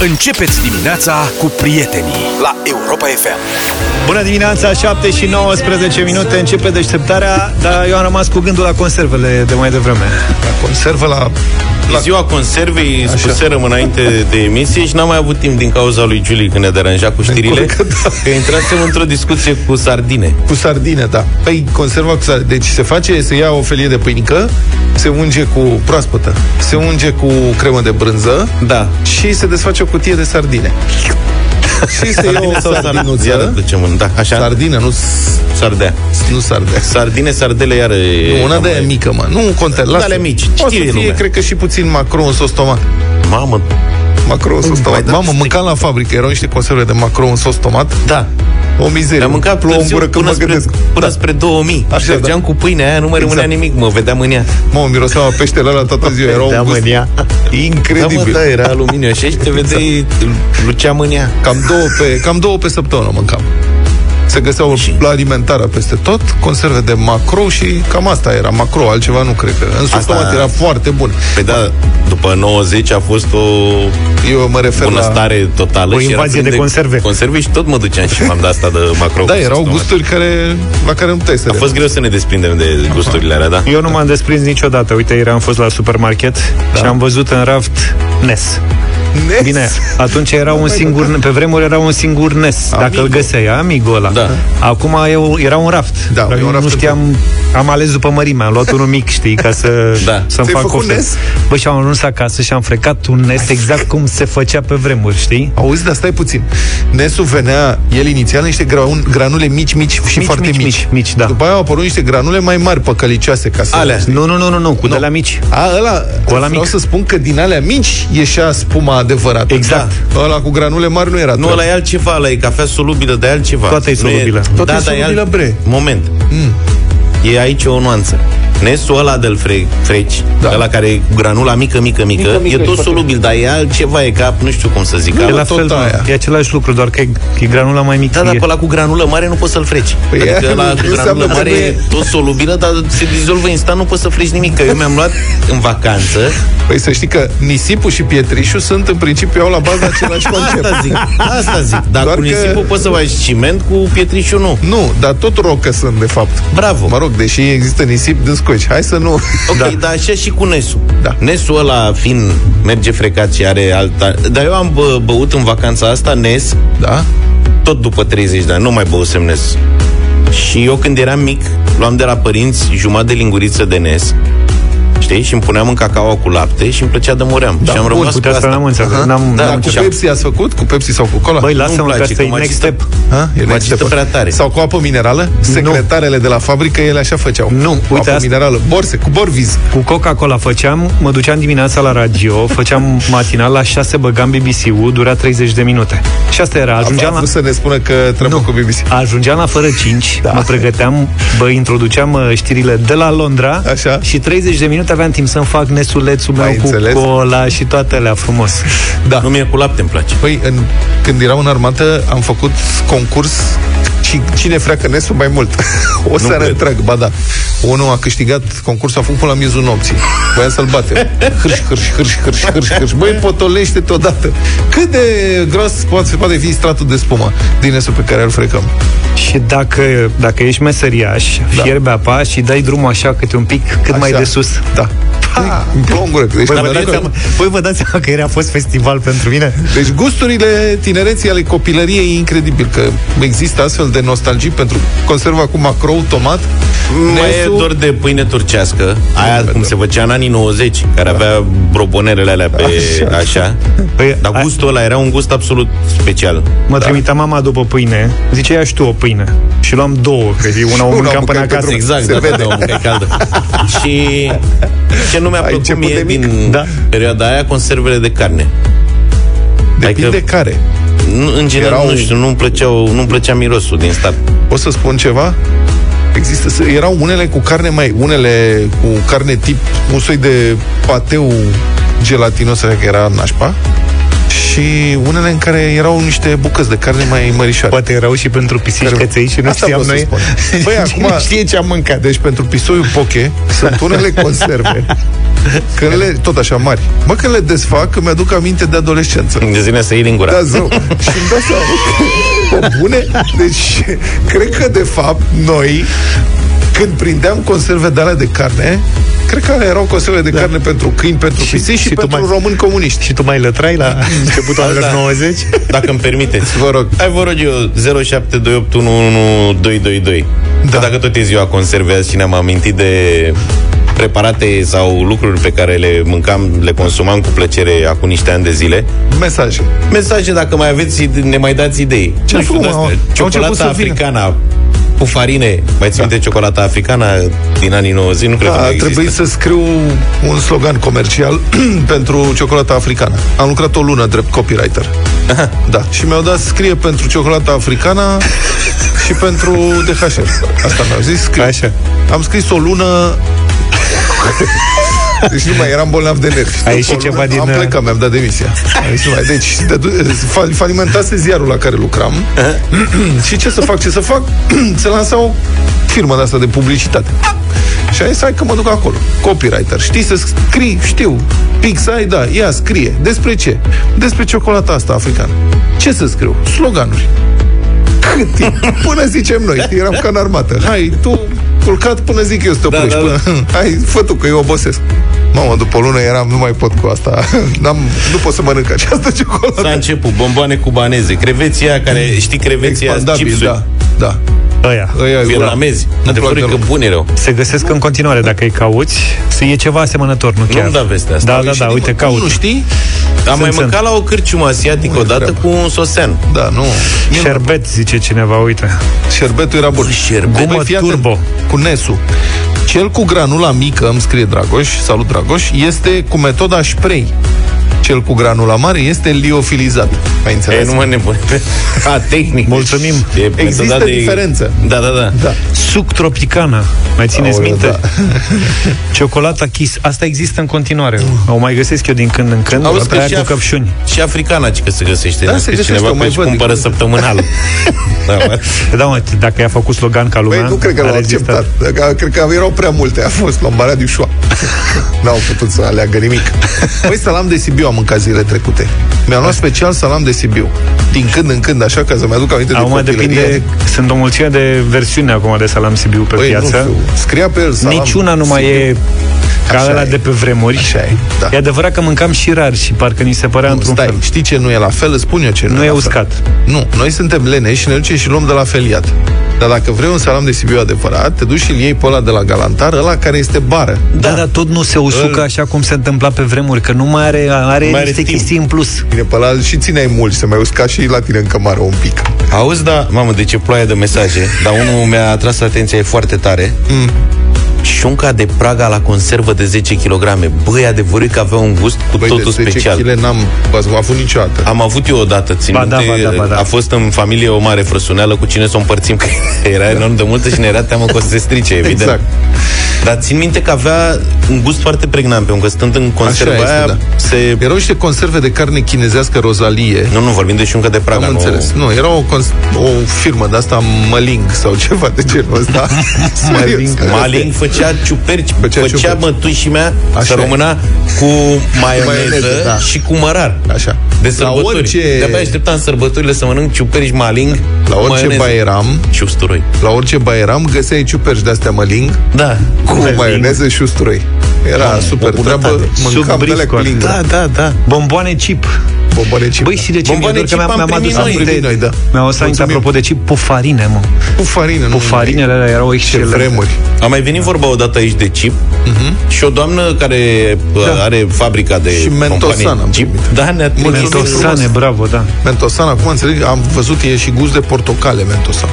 Începeți dimineața cu prietenii la Europa FM. Bună dimineața, 7 și 19 minute începe deșteptarea, dar eu am rămas cu gândul la conservele de mai devreme. La conservă, la... La ziua conservei spuserăm înainte de emisie și n-am mai avut timp din cauza lui Julie când ne deranja cu știrile Că da. că intrasem într-o discuție cu sardine. Cu sardine, da. Păi, conserva cu sardine. Deci se face, se ia o felie de pâinică, se unge cu proaspătă, se unge cu cremă de brânză Da. și se desface o cutie de sardine. Și se ia o Iară sardinuță. ducem în... Da, așa? Sardină, nu, s- Sardea. nu sardea. Sardine, sardele, iară... e- Nu, una de mai- aia mică, mă. Nu contează. lasă. alea mici, O să știe fie, lumea. cred că și puțin macro în sos tomat. Mamă, Macro în sos Mai tomat. dat Mamă, stick. mâncam la fabrică, erau niște conserve de macro în sos tomat. da. O mizerie. Am mâncat Plouă în târziu gură când până, mă spre, gândesc. până Da. spre 2000. Așa, Așa, Mergeam da. cu pâinea aia, nu mai rămânea Exact. nimic, mă vedeam în ea. Mă, miroseaua peștele ăla toată ziua. Era un Vedeam gust în ea. Da, mă, incredibil. da, era aluminiu așa și te vedeai, luceam în ea. Cam două pe, cam două pe săptămână mâncam. Se găseau Și? la alimentară peste tot, conserve de macro și cam asta era, macro, altceva nu cred că. În sus Asta- tomat era foarte bun. Pe da, după 90 a fost o Eu mă refer la... bunăstare totală. O și era invazie plin de conserve. Conserve și tot mă duceam și m-am dat asta de macro. Da, cu erau stomac. gusturi care, la care nu puteai să A fost greu să ne desprindem de gusturile alea, da? Eu nu m-am desprins niciodată. Uite, ieri am fost la supermarket da. și am văzut în raft NES. Nes. Bine, atunci era un singur, pe vremuri era un singur NES, dacă Amigo. îl găseai, Amigo ăla. Da. Acum eu, era un raft. Da, Dar e un eu raft nu știam, am ales după mărime, am luat unul mic, știi, ca să, Da. să-mi Ți-ai fac făcut cofre. NES? Bă, și am ajuns acasă și am frecat un NES exact cum se făcea pe vremuri, știi? Auzi, dar stai puțin. Nesul venea, el inițial, niște graun, granule mici, mici și Mici, foarte mici, mici. mici, mici, da. După aia au apărut niște granule mai mari, păcălicioase, ca să... Alea. Nu, nu, nu, nu, nu, cu de la mici. A, ăla, Cu ăla vreau mic. să spun că din alea mici ieșea spuma adevărată. Exact. Da. Ăla cu granule mari nu era Nu, treabă. ăla e altceva, ăla e cafea solubilă, de altceva. Toată e Nu solubilă. Toată da, e dar solubilă, alt- bre. Moment. Mm. E aici o nuanță. Nesul ăla de-l fre- freci, Da. da. ăla care e granula mică, mică, mică, Mică, mică mică e și tot foarte solubil, dar e altceva, e ca, nu știu cum să zic. E Ala- la tot fel, mă, aia. e același lucru, doar că e, e granula mai mică. Da, dar E- pe ăla cu granulă mare nu poți să-l freci. Păi Păi adică aia ăla nu cu înseamnă granulă că mare nu e e- tot solubilă, dar se dizolvă instant, nu poți să freci nimic. Că eu mi-am luat în vacanță, Păi să știi că nisipul și pietrișul sunt în principiu au la bază același concept. asta zic, asta zic. Dar Doar cu că- nisipul poți să faci ciment, cu pietrișul nu. Nu, dar tot rocă sunt, de fapt. Bravo. Mă rog, deși există nisip din scoci. Hai să nu... Ok, da. dar așa și cu Nesul. Da. Nesul ăla, fiind, merge frecat și are alta... Dar eu am bă, băut în vacanța asta Nes, Da? tot după 30 de ani, nu mai băusem Nes. Și eu când eram mic, luam de la părinți jumătate de linguriță de Nes, știi? Și îmi puneam în cacao cu lapte și îmi plăcea de muream. Da, și am bun, rămas cu Uite, asta asta. n-am înțeles. N-am, Da, n-am Dar cu încercat. Pepsi ați făcut? Cu Pepsi sau cu cola? Băi, Nu-mi lasă-mă că place, asta că e mă next agită. step. Ha? E Mă next agită step. prea tare. Sau cu apă minerală? Secretarele de la fabrică, ele așa făceau. Nu, cu uite apă asta- minerală. Borse, cu borviz. Cu Coca-Cola făceam, mă duceam dimineața la radio, făceam matinal la 6, băgam BBC-ul, dura 30 de minute. Și asta era, Ajungeam ajungeam a la... vrut să ne spună că trebuie cu BBC. Ajungeam la fără 5, da. mă pregăteam, bă, introduceam uh, știrile de la Londra Așa. și 30 de minute aveam timp să-mi fac nesulețul meu Ai cu înțeles? cola și toate alea frumos. Da. Nu mie cu lapte îmi place. Păi, în, când eram în armată, am făcut concurs și cine freacă nesul mai mult. o seară cred. întreagă, ba da. Unul a câștigat concursul, a făcut până la miezul nopții. Voia să-l bate. Hârș, hârș, hârș, hârș, hârș, hârș. Băi, potolește odată. Cât de gros poate, poate fi stratul de spumă din nesul pe care îl frecăm? Și dacă, dacă ești meseriaș, Da. da. fierbe apa și dai drumul așa câte un pic, cât Așa. mai de sus. Da. Pa, îmi plouă în gură. Deci, Păi mă vă, duc- dați seama, păi vă dați seama că ieri a fost festival pentru mine? Deci gusturile tinereții ale copilăriei e incredibil că există astfel de nostalgii pentru conserva cu macrou, tomat, Mai e nesul- doar de pâine turcească, aia cum se făcea în anii 90, care avea brobonerele alea pe așa. așa. Păi, Dar a- gustul ăla era un gust absolut special. Mă da. trimitea mama după pâine, zicea ia și tu o pâine. Și luam două, că zi, una o Una mâncam o până mâncai pe acasă. drum. Exact, Se da, vede. da, o mâncai caldă. și ce nu mi-a Ai plăcut început mie de mic? din Da. perioada aia, conservele de carne. Depinde Adică- care. Nu, în general, Erau- nu știu, nu-mi, plăceau, nu-mi plăcea mirosul din start. O să spun ceva? Există, să- erau unele cu carne mai, unele cu carne tip, un soi de pateu gelatinos, așa că era nașpa. Și unele în care erau niște bucăți de carne mai mărișoare. Poate erau și pentru pisici Care- căței și nu Asta știam vreau să noi. spun. Băi, Cine acum- știe ce am mâncat. Deci pentru pisoiul poche sunt unele conserve când le, tot așa mari. Mă, când le desfac, îmi aduc aminte de adolescență. De zine să iei din gura. Da, zău. și îmi dau seama că, pe bune, deci cred că de fapt noi când prindeam conserve de alea de carne, cred că alea erau conserve de carne pentru câini, pentru Și- pisici și, și tu pentru mai- români comuniști. Și tu mai lătrai la începutul anilor Da. 90? Dacă îmi permiteți. Vă rog. Hai, vă rog eu, 0728111222. Da. Că dacă tot e ziua conserve azi și ne-am amintit de preparate sau lucruri pe care le mâncam, le consumam cu plăcere acum niște ani de zile. Mesaje. Mesaje, dacă mai aveți, ne mai dați idei. Ce Nu știu, frumos, de-astea. au- au început Ciocolata să vină. africana cu farine. Mai ții Da. minte ciocolata africana din anii 90? Nu cred că Da, mai a există. trebuit să scriu un slogan comercial pentru ciocolata africană. Am lucrat o lună drept copywriter. Da, și mi-au dat scrie pentru ciocolata africana și pentru DHL. Asta mi-au zis, scrie. Așa. Am scris o lună deci nu mai eram bolnav de nervi. A După ieșit o lună ceva din, Am uh, plecat, mi-am dat demisia. Am zis, nu mai. Deci, de, fal, falimentase ziarul la care lucram. și ce să fac, ce să fac? Se lansa o firmă de asta de publicitate. Și am zis, hai că mă duc acolo. Copywriter. Știi să scrii? Știu. Pix ai, da. Ia, scrie. Despre ce? Despre ciocolata asta africană. Ce să scriu? Sloganuri. Cât timp? Până zicem noi. Eram ca în armată. Hai, tu culcat până zic eu să te Da, oprești. da, da. Până... Hai, fă tu, că eu obosesc. Mamă, după o lună eram, nu mai pot cu asta. N-am, nu pot să mănânc această ciocolată. S-a început, bomboane cubaneze, creveția care, știi, creveția Expandabil, chipsuri, da. Da. Ăia. Ăia, vietnamezi. Nu Adevărul e plac că deloc. bun erau. Se găsesc în continuare, dacă îi cauți. Să e ceva asemănător, nu chiar. Nu-mi da vestea asta. Da, Au da, ieșit da, din- uite, Cum caut. nu știi? Am mai Sunt, mâncat la o cârciumă asiatică Nu e odată treabă. cu un sosean. Da, nu. Mie Șerbet, zice cineva, uite. Șerbetul era bun. Bă, șerbet? Băi, Gumă fii atent, turbo. Cu Nesu. Cel cu granula mică, îmi scrie Dragoș, salut Dragoș, este cu metoda spray. Cel cu granula mare este liofilizat. Ai E, înțeles? nu mă nebune. A, tehnic. Mulțumim. E Există metoda diferență. Da, da, da. Da. Suc tropicana. Mai țineți Aoleu, minte? da. Ciocolata Kiss. Asta există în continuare. O mai găsesc eu din când în când. Auzi că Aia și cu af- căpșuni. Și africana, ci că se găsește. Da, Ne-a se scris găsește, cineva o mai că își văd din cumpără când în săptămânal. da, mă. Da, mă, dacă i-a făcut slogan ca lumea, Băi, nu cred că a l-au rezistat. acceptat. Dacă, cred că erau prea multe. A fost la Marea Diușoa. N-au putut să aleagă nimic. Băi, salam de Sibiu am mâncat zile trecute. Mi-am luat special salam de Sibiu. Din când în când, așa, ca să-mi aduc aminte de Acum copilărie. depinde, sunt o mulțime de versiuni acum de salam Sibiu pe Băi, nu piață. știu. Scria pe el salam Niciuna nu mai Sibiu. e ca Așa ăla e. de pe vremuri. Așa e, da. E adevărat că mâncam și rar și parcă ni se părea Nu, într-un stai, fel. știi ce nu e la fel? Îți spun eu ce nu, Nu e la uscat. Fel. Nu, noi suntem leneși și ne ducem și luăm de la feliat. Dar dacă vrei un salam de Sibiu adevărat, te duci și îl iei pe ăla de la galantar, ăla care este bară. Da, dar tot nu se usucă Îl- așa cum se întâmpla pe vremuri, că nu mai are, are Mai are niște timp. chestii în plus. Bine, pe ăla și țineai mult, se mai usca și la tine în cămară un pic. Auzi, da, mamă, de ce ploaie de mesaje, dar unul mi-a atras atenția, e foarte tare. Mm. Șunca de Praga la conservă de 10 kg. Băi, adevărul e că avea un gust cu Băi, totul de 10 special. kg n-am ați avut niciodată. Am avut eu odată, țin Ba da, minte, ba da, ba da. a fost în familie o mare frăsuneală cu cine să o împărțim, că era enorm de multă și ne era teamă că o să se strice, evident. Exact. Dar țin minte că avea un gust foarte pregnant, pentru că stând în conserva este, aia, da. se... Erau niște conserve de carne chinezească rozalie. Nu, nu, vorbim de șuncă de Praga. Am nu... înțeles. Nu, era o, cons- o firmă de asta, Măling sau ceva de genul ăsta. Serios. Maling făcea ciuperci, Făcea făcea, făcea ciuperci. mătușii mea Așa să e. rămâna cu maioneză maioneză, da. și cu mărar. Așa. De La sărbători. orice- De-abia așteptam sărbătorile să mănânc ciuperci maling La cu orice maioneză. baieram, Și usturoi. la orice baieram, găseai ciuperci de-astea Măling Da. cu maioneză și usturoi. Era Mamă, super o bunătate. treabă, mâncam Sub de alea cu briscor. lingă. Da, da, da. Bomboane chip. Bomboane chip. Băi, și de ce mi-e Bomboane dor că chip mi-am, am mi-am primit adus noi. aminte, Am primit noi, da. Mi-am adus aminte Mulțumim. apropo de chip, pufarine, mă. Cu farină, nu? Pufarinele alea erau Ce excelente. vremuri. A mai venit vorba odată aici de chip uh-huh. și o doamnă care da. are fabrica de Și Mentosan companie am chip. primit. Da, ne-a trimis. Mulțumim. Mentosane, bravo, da. Mentosan, acum înțeleg, am văzut, e și gust de portocale, mentosan.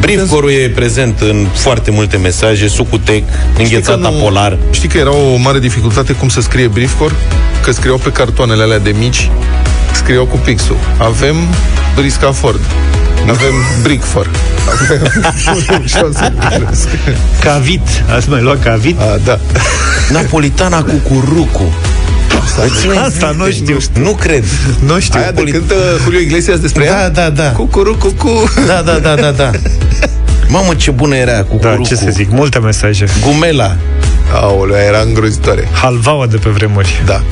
Briefcore e prezent în foarte multe mesaje, sucutec, înghețata nu- polar. Știi că era o mare dificultate cum să scrie briefcore? Că scriau pe cartoanele alea de mici, scriau cu pixul. Avem briscaford. Avem brickfor. Avem... Și am să greșesc. Cavit. Ați mai luat cavit? A, da. Napolitana cu curucu. Asta nu știu. Nu cred. Nu știu. Aia de Poli- cântă Julio Iglesias despre Da, ea? da, da. Cucuru, cucu. Da, da, da, da, da. Mamă, ce bună era cu Da, curucu. ce să zic, multe mesaje. Gumela. Aoleu, era îngrozitoare. Halvaua de pe vremuri. Da.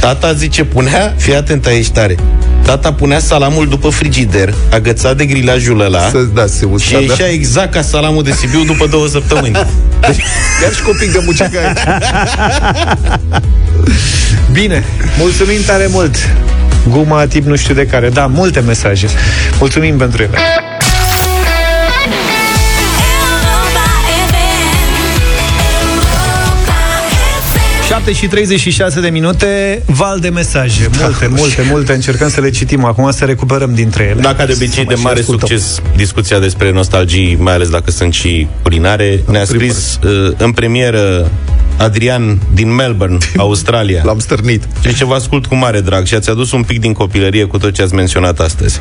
Tata zice, punea, fii atent aici tare. Tata punea salamul după frigider, agățat de grilajul ăla Să da, se și usca, da. ieșea exact ca salamul de Sibiu după două săptămâni. Chiar și cu un pic de mucică aici. Bine, mulțumim tare mult. Guma tip nu știu de care. Da, multe mesaje. Mulțumim pentru ele. 7 și 36 de minute, val de mesaje. Multe, multe, multe. Încercăm să le citim acum, să recuperăm dintre ele. Dacă de obicei Să de mai mare și ascultăm. succes discuția despre nostalgii, mai ales dacă sunt și culinare, ne-a scris uh, în premieră Adrian din Melbourne, Australia. L-am stârnit. Și ce vă ascult cu mare drag și ați adus un pic din copilărie cu tot ce ați menționat astăzi.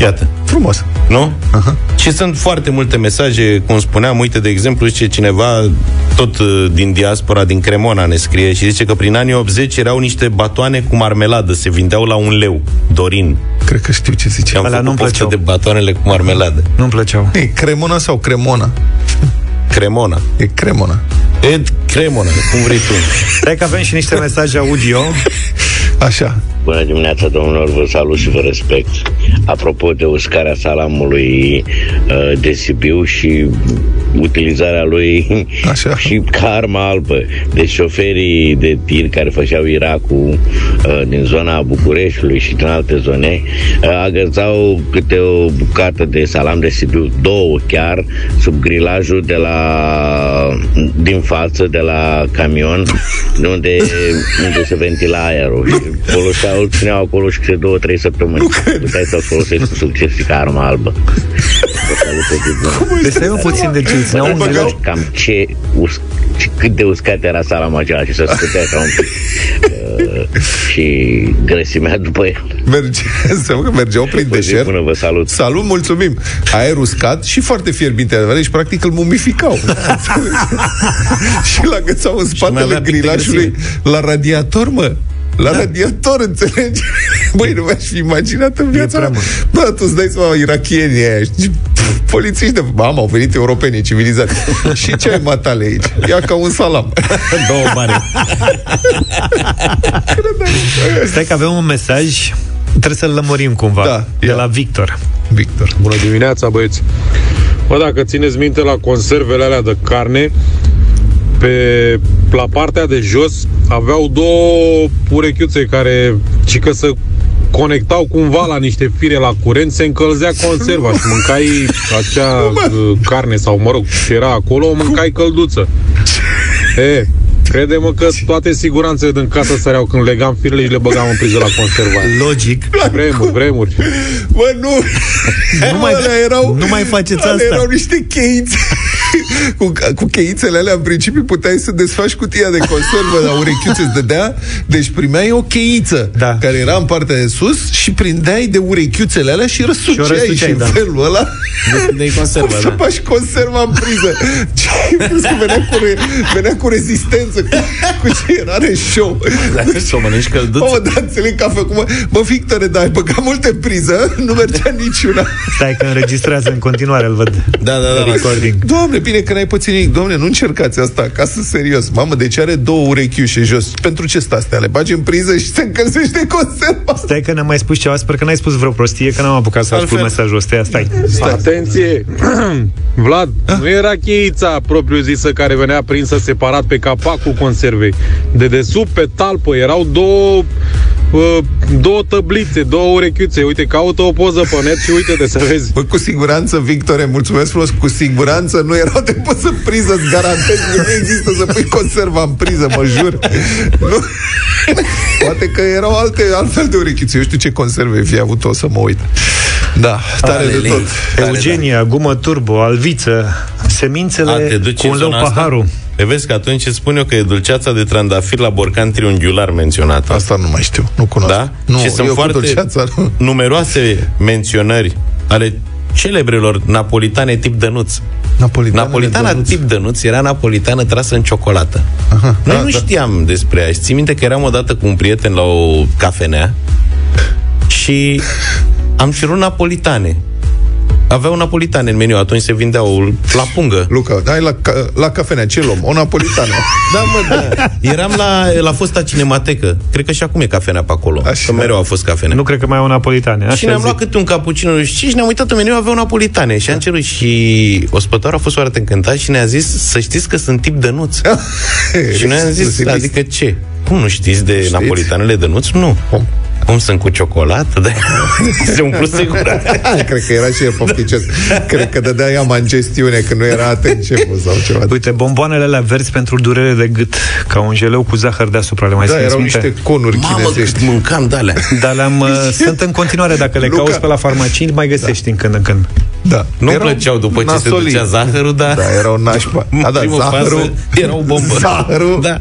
Iată, Frumos. nu? Uh-huh. Și sunt foarte multe mesaje, cum spuneam, uite, de exemplu, zice cineva, tot uh, din diaspora, din Cremona, ne scrie și zice că prin anii 80 erau niște batoane cu marmeladă, se vindeau la un leu, Dorin. Cred că știu ce zice. Și am Alea făcut nu-mi poftă plăceau. de batoanele cu marmeladă. Nu-mi plăceau. E cremona sau cremona? Cremona. E cremona. E cremona, cum vrei tu. Stai că avem și niște mesaje audio. Așa. Bună dimineața, domnilor, vă salut și vă respect. Apropo de uscarea salamului uh, de Sibiu și utilizarea lui Așa. și ca armă albă. Deci șoferii de tir care făceau Irakul uh, din zona Bucureștiului și din alte zone uh, agățau câte o bucată de salam de Sibiu, două chiar, sub grilajul de la din față, de la camion, de unde, unde se ventila aerul. Și foloseau, îl țineau acolo și câte două, trei săptămâni. Puteai să-l folosești cu succes și ca armă albă. Vă salut pe zi bună. Deci stai un puțin de ce îți țineau un grilaj. Cam ce, us- ce cât de uscat era salama aceea și să scutea ca un pic uh, și grăsimea după el. Merge, înseamnă că mergeau prin Păi, zi deșert. bună, vă salut. Salut, mulțumim! Aer uscat și foarte fierbinte, adevărat, și practic îl mumificau. și l agățau în mai spatele avea pic de grilajului la radiator, mă. La radiator, înțelegi? Băi, nu mi-aș fi imaginat în viața prea mea. mult. Bă, tu îți dai seama, irachienii aia, știi? Polițiști de... Mamă, au venit europenii civilizați. și ce ai matale aici? Ia ca un salam. Două mari. Stai că avem un mesaj. Trebuie să-l lămurim cumva. Da, de ia. la Victor. Victor. Bună dimineața, băieți! Bă, dacă țineți minte la conservele alea de carne, pe, la partea de jos aveau două urechiuțe care, și că să conectau cumva la niște fire la curent, se încălzea conserva și mâncai acea uh, carne sau, mă rog, ce era acolo, o mâncai călduță. E, crede-mă că toate siguranțele din casă săreau când legam firele și le băgam în priză la conserva. Logic. Vremuri, vremuri. Bă, nu! Nu mai- Alea erau, nu mai faceți alea asta. erau niște cheițe. Cu, cu cheițele alea, în principiu, puteai să desfaci cutia de conservă la urechiuțe îți dădea, deci primeai o cheiță Da. care era în partea de sus și prindeai de urechiuțele alea și răsuceai și, răsuceai, și în da. felul ăla De conservă, să faci conserva în priză. Ce plus că venea cu, re, venea cu rezistență, cu, cu ce era are show. Dacă să o mănânci călduță. Mă, da, înțeleg că a făcut, mă, bă, Victore, dar ai băgat multe în priză, nu mergea niciuna. Stai că înregistrează în continuare, îl văd. Da, da, da. Recording. Doamne, bine că n-ai pățit nimic. Doamne, nu încercați asta acasă, serios. Mamă, deci are două urechiușe jos. Pentru ce stă astea? Le bagi în priză și se încălzește conserva. Stai că ne-am mai spus ceva, sper că n-ai spus vreo prostie, că n-am apucat să ascult Altfel. mesajul ăsta. Ia, Stai. Atenție! Vlad, nu era cheița propriu zisă care venea prinsă separat pe capacul conservei. De desubt, pe talpă, erau două uh, două tăblițe, două urechiuțe. Uite, caută o poză pe net și uite de să vezi. Bă, cu siguranță, Victore, mulțumesc frumos, cu siguranță nu erau de pus în priză, îți garantez că nu există să pui conserva în priză, mă jur. Nu. Poate că erau alte, altfel de urechițe. Eu știu ce conserve fi avut o să mă uit. Da, tare de Alele. tot. Eugenia, gumă turbo, alviță, semințele A, te duci cu în un leu zona asta? Paharul. Pe vezi că atunci îți spun eu că e dulceața de trandafir la borcan triunghiular menționată. Asta nu mai știu, nu cunosc. Da? Nu, și sunt eu foarte cu dulceața, nu. numeroase menționări ale celebrelor napolitane tip dănuț. Napolitanele Napolitana Dănuț. tip dănuț era napolitană trasă în ciocolată. Aha, Noi da, nu da. știam despre ea. Și țin minte că eram odată cu un prieten la o cafenea și am cerut napolitane. Aveau napolitane în meniu, atunci se vindeau la pungă. Luca, hai la, ca- la cafenea, ce luăm? O napolitană. Da, mă, da. Eram la, la fosta cinematecă. Cred că și acum e cafenea pe acolo. Așa. Că mereu a fost cafenea. Nu cred că mai au napolitane. Așa și ne-am zic. luat câte un cappuccino și și ne-am uitat în meniu, aveau napolitane. Și am cerut și ospătorul a fost foarte încântat și ne-a zis să știți că sunt tip dănuț. și noi am zis, Exclusivist. adică ce? Cum nu știți de Știți? napolitanele dănuț? Nu. Cum? Cum sunt cu ciocolată? Da. Se umpluse gura. Cred că era și el pofticos. Cred că dădea ea mangestiune când nu era atent șeful sau ceva. Uite, bomboanele alea verzi pentru durere de gât, ca un geleu cu zahăr deasupra, le mai Da, țineți erau minte? niște conuri Mamă, chinezești. cât mâncam de alea. Dar le-am, uh, sunt în continuare, dacă le Luca. cauți pe la farmacii, mai găsești din când în când. Da. Nu-mi Erau plăceau după ce se nasolii. ducea zahărul, dar... Da, erau nașpa. Da, da, Primul zahărul. fază era o bombă. Zahărul. Da.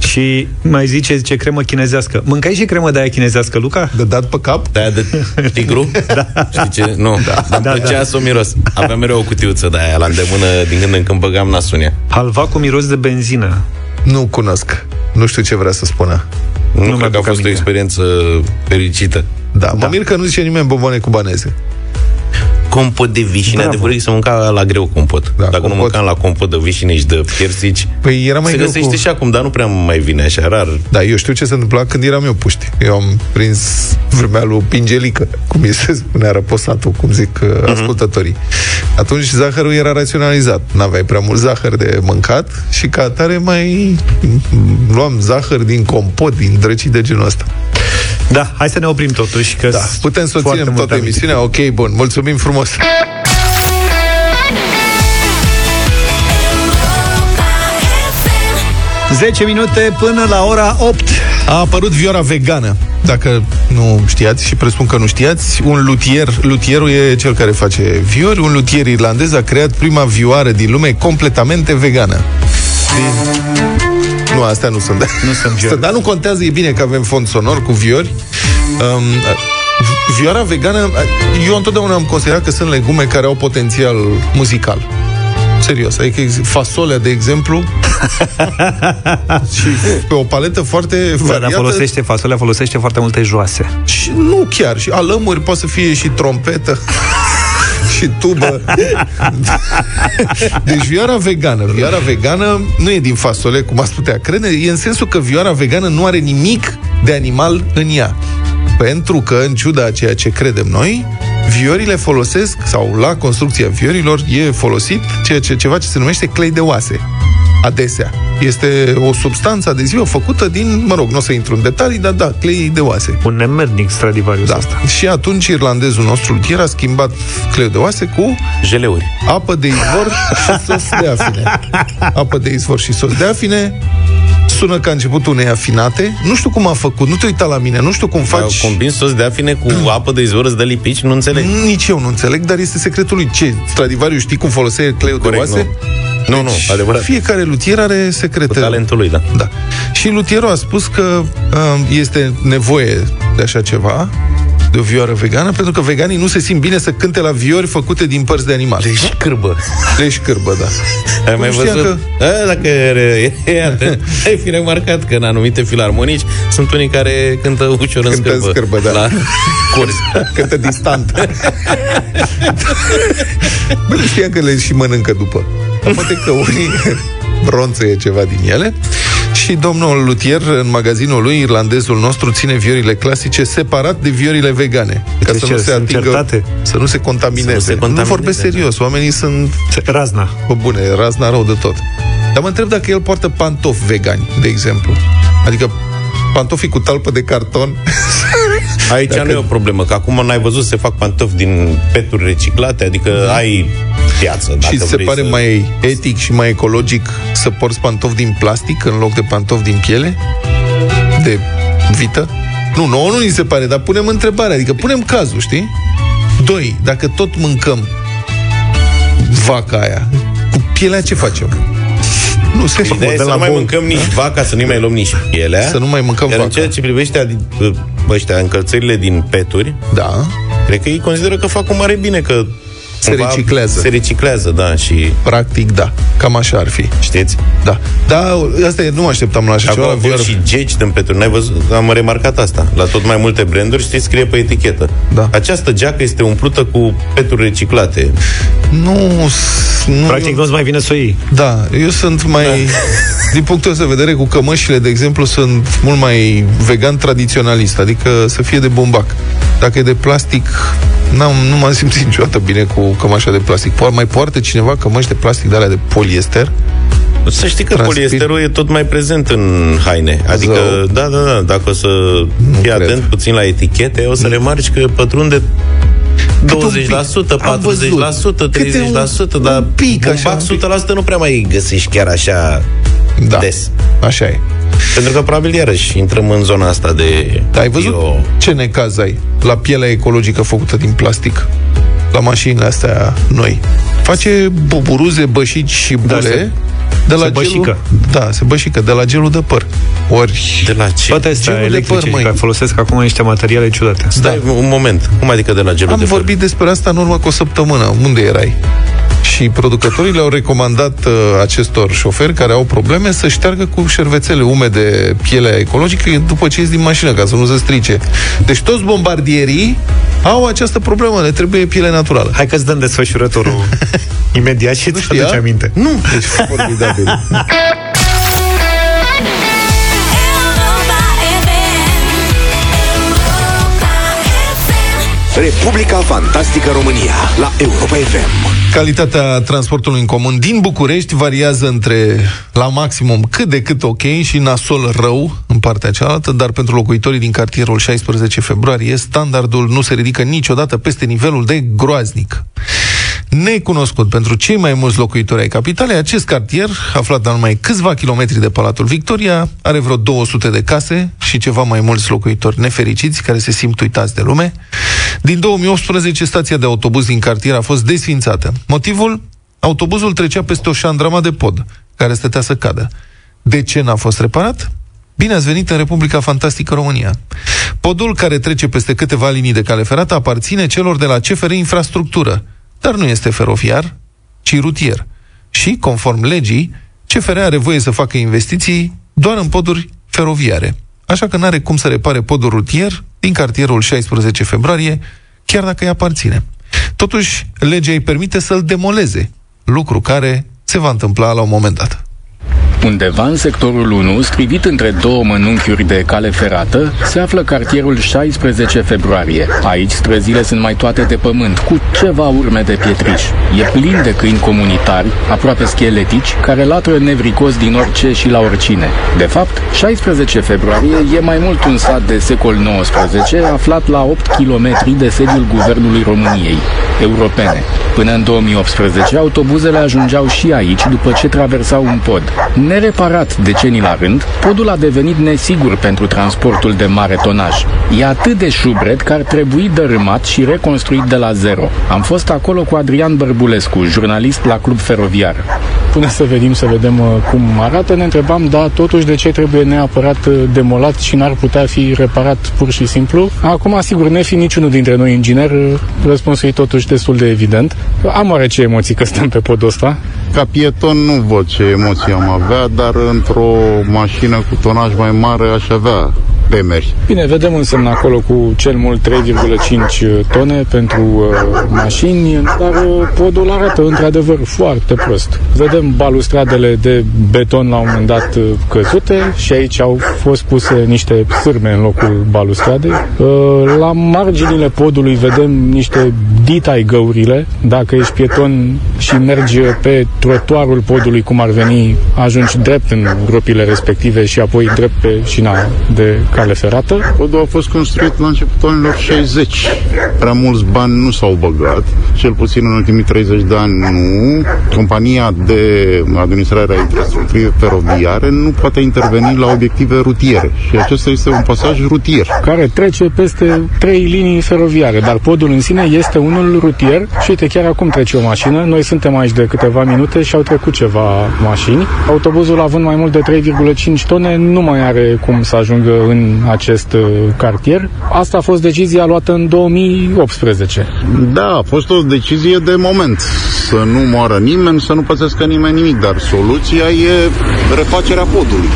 Și mai zice, zice cremă chinezească. Mâncai și cremă de aia chinezească, Luca? De dat pe cap? De aia de tigru? da. Știi ce? Nu. Da, dar Da, da, plăcea da. da. să o miros. Aveam mereu o cutiuță de aia la îndemână, din când în când băgam nasul în ea. Halva cu miros de benzină. Nu cunosc. Nu știu ce vrea să spună. Nu, nu mi-aduc cred că a fost aminte. o experiență fericită. Da, mă mir că nu zice nimeni bomboane cubaneze. Compot de vișine, Bravo. adevărul e că se mânca la greu compot. Da, Dacă nu compot. mâncam la compot de vișine și de piersici, Păi era mai se greu găsește cu... și acum, dar nu prea mai vine așa, rar. Da, eu știu ce se întâmpla când eram eu puști. Eu am prins vremea lui Pingelică, cum îi se spunea răposatul, cum zic uh, ascultătorii. Atunci zahărul era raționalizat. N-aveai prea mult zahăr de mâncat și ca atare mai luam zahăr din compot, din drăcii de genul ăsta. Da, hai să ne oprim totuși, că Da, putem să o foarte ținem multe toată amintiri. emisiunea. Ok, bun, mulțumim frumos. 10 minute până la ora 8. A apărut vioara vegană. Dacă nu știați și presupun că nu știați, un lutier, lutierul e cel care face viori, un lutier irlandez a creat prima vioară din lume completamente vegană. Nu, astea nu sunt. Nu sunt viori. Dar nu contează, e bine că avem fond sonor cu viori. Um, vioara vegană, eu întotdeauna am considerat că sunt legume care au potențial muzical. Serios, adică ex- fasolea, de exemplu, și pe o paletă foarte Da, variată. dar folosește fasolea, folosește foarte multe joase. Și nu chiar, și alămuri poate să fie și trompetă și tubă. Deci vioara vegană. Vioara vegană nu e din fasole, cum ați putea crede, e în sensul că vioara vegană nu are nimic de animal în ea. Pentru că, în ciuda a ceea ce credem noi, viorile folosesc, sau la construcția viorilor, e folosit ceea ce, ceva ce se numește clei de oase. Adesea. Este o substanță adezivă făcută din, mă rog, nu o să intru în detalii, dar da, clei de oase. Un nemernic Stradivarius Da. asta. Și atunci irlandezul nostru lutier a schimbat cleiul de oase cu Jeleuri. apă de izvor și sos de afine. Apă de izvor și sos de afine sună ca începutul unei afinate. Nu știu cum a făcut, nu te uita la mine, nu știu cum Au faci. combins sos de afine cu apă de izvor, îți dă lipici, nu înțeleg. Nici eu nu înțeleg, dar este secretul lui. Ce? Stradivariu știi cum folosește cleiul Corect, de oase? nu. Nu, nu, adevărat. Fiecare lutier are Cu secrete. talentul lui, da. Da. Și lutierul a spus că um, este nevoie de așa ceva, de o vioară vegană, pentru că veganii nu se simt bine să cânte la viori făcute din părți de animale. Deci șcârbă. Deci șcârbă, da. Ai mai știam văzut? Că... A, dacă e, e, atent. ai fi remarcat că în anumite filarmonici sunt unii care cântă ușor în Cântă în scârbă. scârbă, da. La curs. Cântă distant. Bă, nu știam că le și mănâncă după. Dar poate că unii ronțăie ceva din ele. Și domnul lutier, în magazinul lui, irlandezul nostru, ține viorile clasice separat de viorile vegane. Ca De să ce? nu se Sunt atingă, certate? să nu se contamineze. Să nu se nu contamineze, vorbesc da. serios, oamenii sunt Razna. Bă, bune, razna rău de tot. Dar mă întreb dacă el poartă pantofi vegani, de exemplu. Adică pantofii cu talpă de carton. Aici Dacă- nu e o problemă, că acum n-ai văzut să se fac pantofi din peturi reciclate, adică ai piață. Dacă și se vrei pare să... mai etic și mai ecologic să porți pantofi din plastic în loc de pantofi din piele? De vită? Nu, nouă nu ni se pare, dar punem întrebarea, adică punem cazul, știi? Doi, dacă tot mâncăm vaca aia, cu pielea ce facem? Nu se Ideea e să nu mai mâncăm nici vaca, să nu mai luăm nici pielea. Să nu mai mâncăm Iar în vaca. ceea ce privește adi- ăștia, încălțările din peturi, Da. Cred că ei consideră că fac un mare bine, că Se cumva reciclează. Se reciclează, da, și Practic, da. Cam așa ar fi. știți? Da. Da, asta e, nu mă așteptam la așa Acum ceva. au VR. și geci din petru. N-ai văzut? Am remarcat asta. La tot mai multe branduri, știți, scrie pe etichetă. Da. Această geacă este umplută cu peturi reciclate. Nu, s- nu Practic nu-ți mai vine să o iei. Da, eu sunt mai... Din punctul ăsta de vedere, cu cămășile, de exemplu, sunt mult mai vegan tradiționalist, adică să fie de bumbac. Dacă e de plastic, n-am, nu m-am simțit niciodată bine cu cămașa de plastic. Po- mai poartă cineva cămăși de plastic de alea de poliester? Să știi că Transpir. poliesterul e tot mai prezent în haine. Adică, Zău. da, da, da, dacă o să fii cred. atent puțin la etichete, o să remarci că pătrunde 20%, Am văzut. 40%, Câte un- 30%, dar un pic, așa, bumbac un pic. 100% nu prea mai găsești chiar așa Da, des. așa e. Pentru că probabil iarăși intrăm în zona asta de Dar ai văzut bio. ce necaz ai la pielea ecologică făcută din plastic? La mașinile astea noi. Face buburuze, bășici și bule Da, se- de la se bășică. Gelul, da, se bășică de la gelul de păr. Ori De la ce? Toate astea Gelul de electrice păr, măi. care folosesc acum niște materiale ciudate. Stai un moment. Cum adică de la gelul Am de păr? vorbit despre asta în urmă cu o săptămână. Unde erai? Și producătorii le-au recomandat uh, acestor șoferi care au probleme să șteargă cu șervețele umede pielea ecologică după ce ies din mașină, ca să nu se strice. Deci toți bombardierii au această problemă, le trebuie piele naturală. Hai că-ți dăm desfășurătorul imediat și îți știa? aduce aminte. Nu, deci formidabil. Republica Fantastică România la Europa FM. Calitatea transportului în comun din București variază între la maximum cât de cât ok și nasol rău în partea cealaltă, dar pentru locuitorii din cartierul 16 februarie, standardul nu se ridică niciodată peste nivelul de groaznic. Necunoscut pentru cei mai mulți locuitori ai capitalei, acest cartier, aflat la numai câțiva kilometri de Palatul Victoria, are vreo 200 de case și ceva mai mulți locuitori nefericiți care se simt uitați de lume. Din 2018, stația de autobuz din cartier a fost desfințată. Motivul? Autobuzul trecea peste o șandrama de pod, care stătea să cadă. De ce n-a fost reparat? Bine ați venit în Republica Fantastică România. Podul care trece peste câteva linii de cale ferată aparține celor de la CFR Infrastructură, dar nu este feroviar, ci rutier. Și, conform legii, CFR are voie să facă investiții doar în poduri feroviare. Așa că n-are cum să repare podul rutier din cartierul 16 februarie, chiar dacă îi aparține. Totuși, legea îi permite să-l demoleze, lucru care se va întâmpla la un moment dat. Undeva în sectorul 1, strivit între două mănunchiuri de cale ferată, se află cartierul 16 februarie. Aici străzile sunt mai toate de pământ, cu ceva urme de pietriș. E plin de câini comunitari, aproape scheletici, care latră nevricos din orice și la oricine. De fapt, 16 februarie e mai mult un sat de secol XIX, aflat la 8 km de sediul Guvernului României, europene. Până în 2018, autobuzele ajungeau și aici după ce traversau un pod. Nereparat decenii la rând, podul a devenit nesigur pentru transportul de mare tonaj. E atât de șubred că ar trebui dărâmat și reconstruit de la zero. Am fost acolo cu Adrian Bărbulescu, jurnalist la Club Feroviar. Până să venim, să vedem uh, cum arată, ne întrebam, da, totuși de ce trebuie neapărat uh, demolat și n-ar putea fi reparat pur și simplu. Acum, sigur, ne fi niciunul dintre noi inginer, uh, răspunsul e totuși destul de evident. Am oarece emoții că stăm pe podul ăsta. Ca pieton nu văd ce emoții am avea, dar într-o mașină cu tonaj mai mare aș avea temeri. Bine, vedem un semn acolo cu cel mult 3,5 tone pentru uh, mașini, dar uh, podul arată într-adevăr foarte prost. Vedem balustradele de beton la un moment dat uh, căzute și aici au fost puse niște fârme în locul balustradei. Uh, la marginile podului vedem niște ditai găurile. Dacă ești pieton și mergi pe trotuarul podului cum ar veni, ajungi drept în gropile respective și apoi drept pe șina de cale ferată. Podul a fost construit la începutul anilor 60. Prea mulți bani nu s-au băgat, cel puțin în ultimii 30 de ani nu. Compania de administrare a infrastructurii feroviare nu poate interveni la obiective rutiere și acesta este un pasaj rutier. care trece peste trei linii feroviare, dar podul în sine este unul rutier și uite, chiar acum trece o mașină. Noi suntem aici de câteva minute și au trecut ceva mașini. Autobuzul având mai mult de 3,5 tone nu mai are cum să ajungă în în acest uh, cartier. Asta a fost decizia luată în 2018. Da, a fost o decizie de moment. Să nu moară nimeni, să nu pățească nimeni nimic, dar soluția e refacerea podului.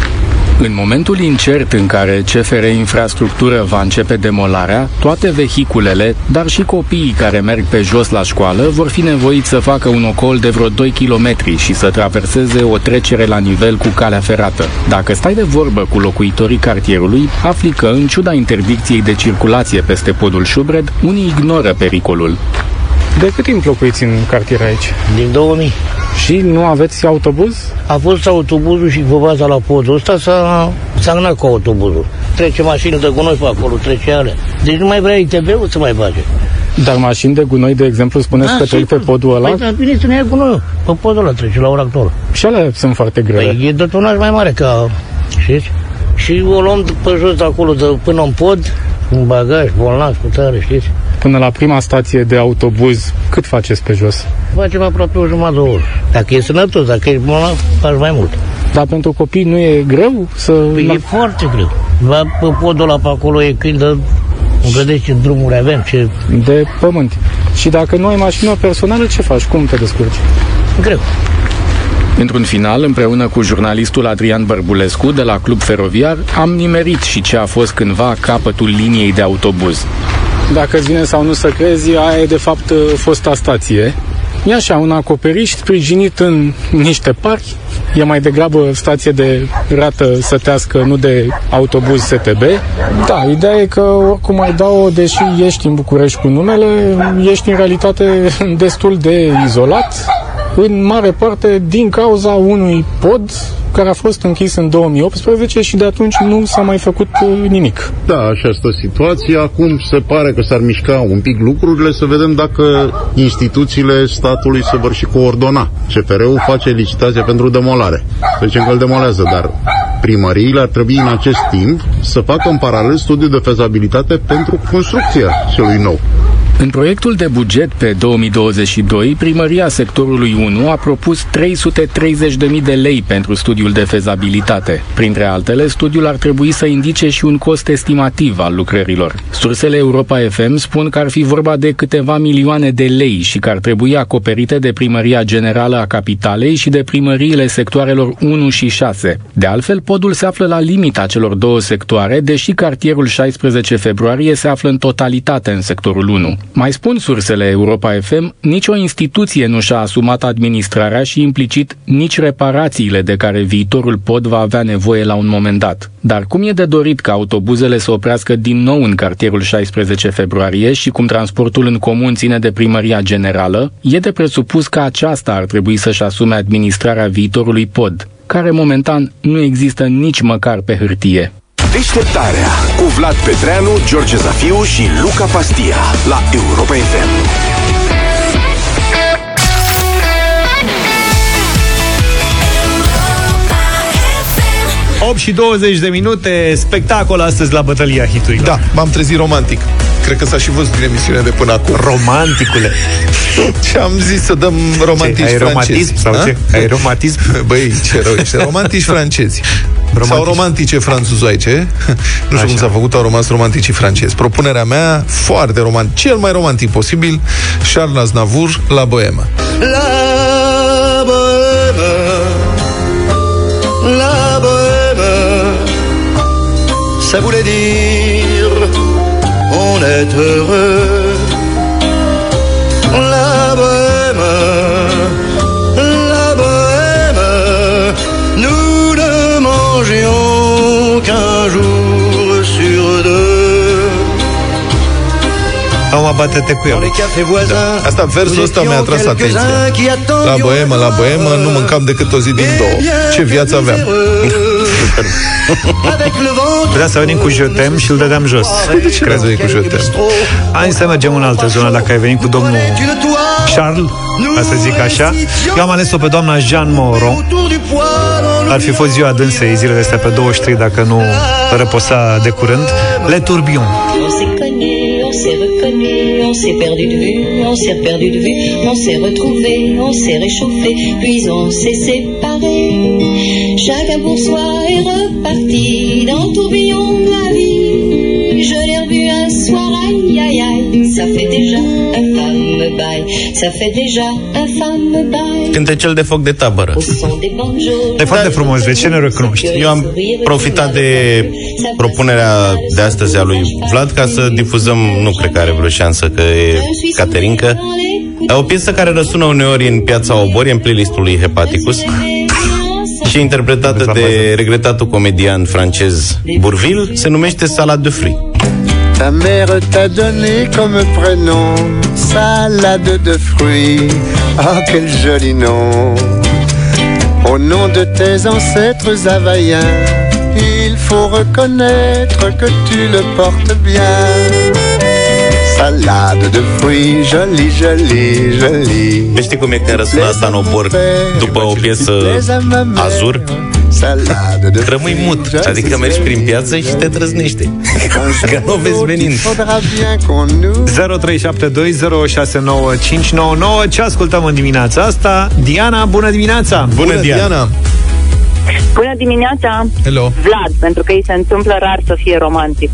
În momentul incert în care CFR Infrastructură va începe demolarea, toate vehiculele, dar și copiii care merg pe jos la școală, vor fi nevoiți să facă un ocol de vreo 2 km și să traverseze o trecere la nivel cu calea ferată. Dacă stai de vorbă cu locuitorii cartierului, afli că, în ciuda interdicției de circulație peste podul Șubred, unii ignoră pericolul. De cât timp locuiți în cartier aici? Din 2000. Și nu aveți autobuz? A fost autobuzul și pe baza la podul ăsta s-a, s-a înnat cu autobuzul. Trece mașini de gunoi pe acolo, trece ale. Deci nu mai vrea ITB-ul să mai bage. Dar mașini de gunoi, de exemplu, spuneți Da, că trec pe sigur. podul ăla? Păi, dar bine să ne ia gunoiul. Pe podul ăla trece la ora actuală. Și alea sunt foarte grele. Păi e de tonaj mai mare ca, știți? Și o luăm pe jos de acolo, de, până în pod, un bagaj, bolnav, cu tare, știți? Până la prima stație de autobuz, cât faceți pe jos? Facem aproape o jumătate de oră. Dacă e sănătos, dacă e bolnav, faci mai mult. Dar pentru copii nu e greu să... Păi e foarte greu. Va pe podul ăla pe acolo e când de... Nu vedeți ce drumuri avem, ce de pământ. Și dacă nu ai mașină personală, ce faci? Cum te descurci? greu. Într-un final, împreună cu jurnalistul Adrian Bărbulescu de la Club Feroviar, am nimerit și ce a fost cândva capătul liniei de autobuz. Dacă îți vine sau nu să crezi, aia e de fapt fosta stație. E așa, un acoperiș sprijinit în niște parchi. E mai degrabă stație de rată sătească, nu de autobuz STB. Da, ideea e că oricum ai dau deși ești în București cu numele, ești în realitate destul de izolat, în mare parte din cauza unui pod care a fost închis în 2018 și de atunci nu s-a mai făcut uh, nimic. Da, așa este situația. Acum se pare că s-ar mișca un pic lucrurile, să vedem dacă instituțiile statului se vor și coordona. CFR-ul face licitație pentru demolare. Să zicem că îl demolează, dar primăriile ar trebui în acest timp să facă în paralel studiu de fezabilitate pentru construcția celui nou. În proiectul de buget pe 2022, primăria sectorului 1 a propus 330.000 de lei pentru studiul de fezabilitate. Printre altele, studiul ar trebui să indice și un cost estimativ al lucrărilor. Sursele Europa FM spun că ar fi vorba de câteva milioane de lei și că ar trebui acoperite de Primăria Generală a Capitalei și de primăriile sectoarelor 1 și 6. De altfel, podul se află la limita celor două sectoare, deși cartierul 16 februarie se află în totalitate în sectorul 1. Mai spun sursele Europa FM, nicio instituție nu și-a asumat administrarea și implicit nici reparațiile de care viitorul pod va avea nevoie la un moment dat. Dar cum e de dorit ca autobuzele să oprească din nou în cartierul 16 februarie și cum transportul în comun ține de primăria generală, e de presupus că aceasta ar trebui să-și asume administrarea viitorului pod, care momentan nu există nici măcar pe hârtie. Deșteptarea cu Vlad Petreanu, George Zafiu și Luca Pastia la Europa FM. 8 și 20 de minute, spectacol astăzi la bătălia hiturilor. Da, m-am trezit romantic. Cred că s-a și văzut din emisiune de până acum. Romanticule. Și am zis să dăm romantici Ce, ai francezi. romantism sau A? ce? Ai romantism? Băi, ce rău ești. Romantici francezi. Sau romantice franțuzoice. Nu știu cum s-a făcut, au rămas romanticii francezi. Propunerea mea, foarte romantic, cel mai romantic posibil, Charles Aznavour la Bohemă. La bohème, la bohème, ça voulait dire on est heureux. La bohème, la bohème, nous ne mangions qu'un jour sur deux. Acum bate-te cu el. Da. Asta, versul ăsta mi-a atras atenția. La boemă, la boemă, nu mâncam decât o zi din două. Ce viață aveam. Vrea să venim cu Jotem și îl dădeam jos. De ce n-ați venit cu Jotem? Hai să mergem în altă zonă dacă ai venit cu domnul Charles, ca să zic așa. Eu am ales-o pe doamna Jean Moron. Ar fi fost ziua dânsei zilele astea pe 23 dacă nu răposa de curând. Le Tourbillon. On s'est connu, on s'est reconnu, on s'est perdu de vue, on s'est perdu de vue, on s'est retrouvé, on s'est réchauffé, puis on s'est séparé. Chacun pour soi est reparti dans le tourbillon de la vie. Je l'ai revu un soir, aïe aïe aïe, ça fait déjà un fameux bail, ça fait déjà un fameux bail. Cântecel de foc de tabără. Au son des banjos, E foarte frumos, de ce ne recunoști? Eu am profitat de propunerea de astăzi a lui Vlad ca să difuzăm, nu cred că are vreo șansă că e Caterinca, o piesă care răsună uneori în piața Obori, în playlistul lui Hepaticus și interpretată de regretatul comedian francez Bourville, se numește Salade de fruits. Ta mère t'a donné comme prénom salade de fruits. Ah, quel joli nom! Au nom de tes ancêtres havaïens, il faut reconnaître que tu le portes bien. Salade de fruits, jolie, jolie, jolie. Nu știi cum e când răsună asta în obor după o piesă azur? Salade de Rămâi mut, adică mergi prin piață și te trăznește. Că nu o vezi venind. Faudra bien qu'on nous 0372069599 Ce ascultăm în dimineața asta? Diana, bună dimineața! Bună, Diana! Bună dimineața, Hello! Vlad, pentru că îi se întâmplă rar să fie romantic.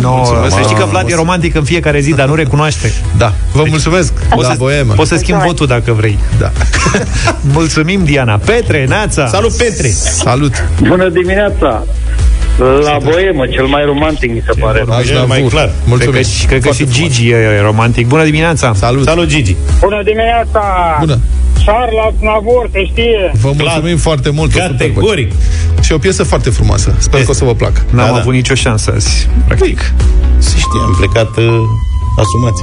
No, Mulțumesc. să știi că Vlad e romantic în fiecare zi, dar nu recunoaște. Da, vă mulțumesc Poți La să, boemă poți să schimbi votul dacă vrei. Da. Mulțumim, Diana. Petre, Neața! Salut, Petre! Salut! Bună dimineața! La boemă, cel mai romantic mi se pare. Aș da mai vur. clar. Cred că, Mulțumesc și- cred că și Gigi e romantic. Bună dimineața! Salut! Salut, Gigi! Bună dimineața! Bună! Charles Aznavour, se știe. Vă mulțumim foarte mult o super Categoric! voce. Și o piesă foarte frumoasă Sper că o să vă placă N-am Da, da. avut nicio șansă azi, practic. Se știe, am plecat uh, asumați.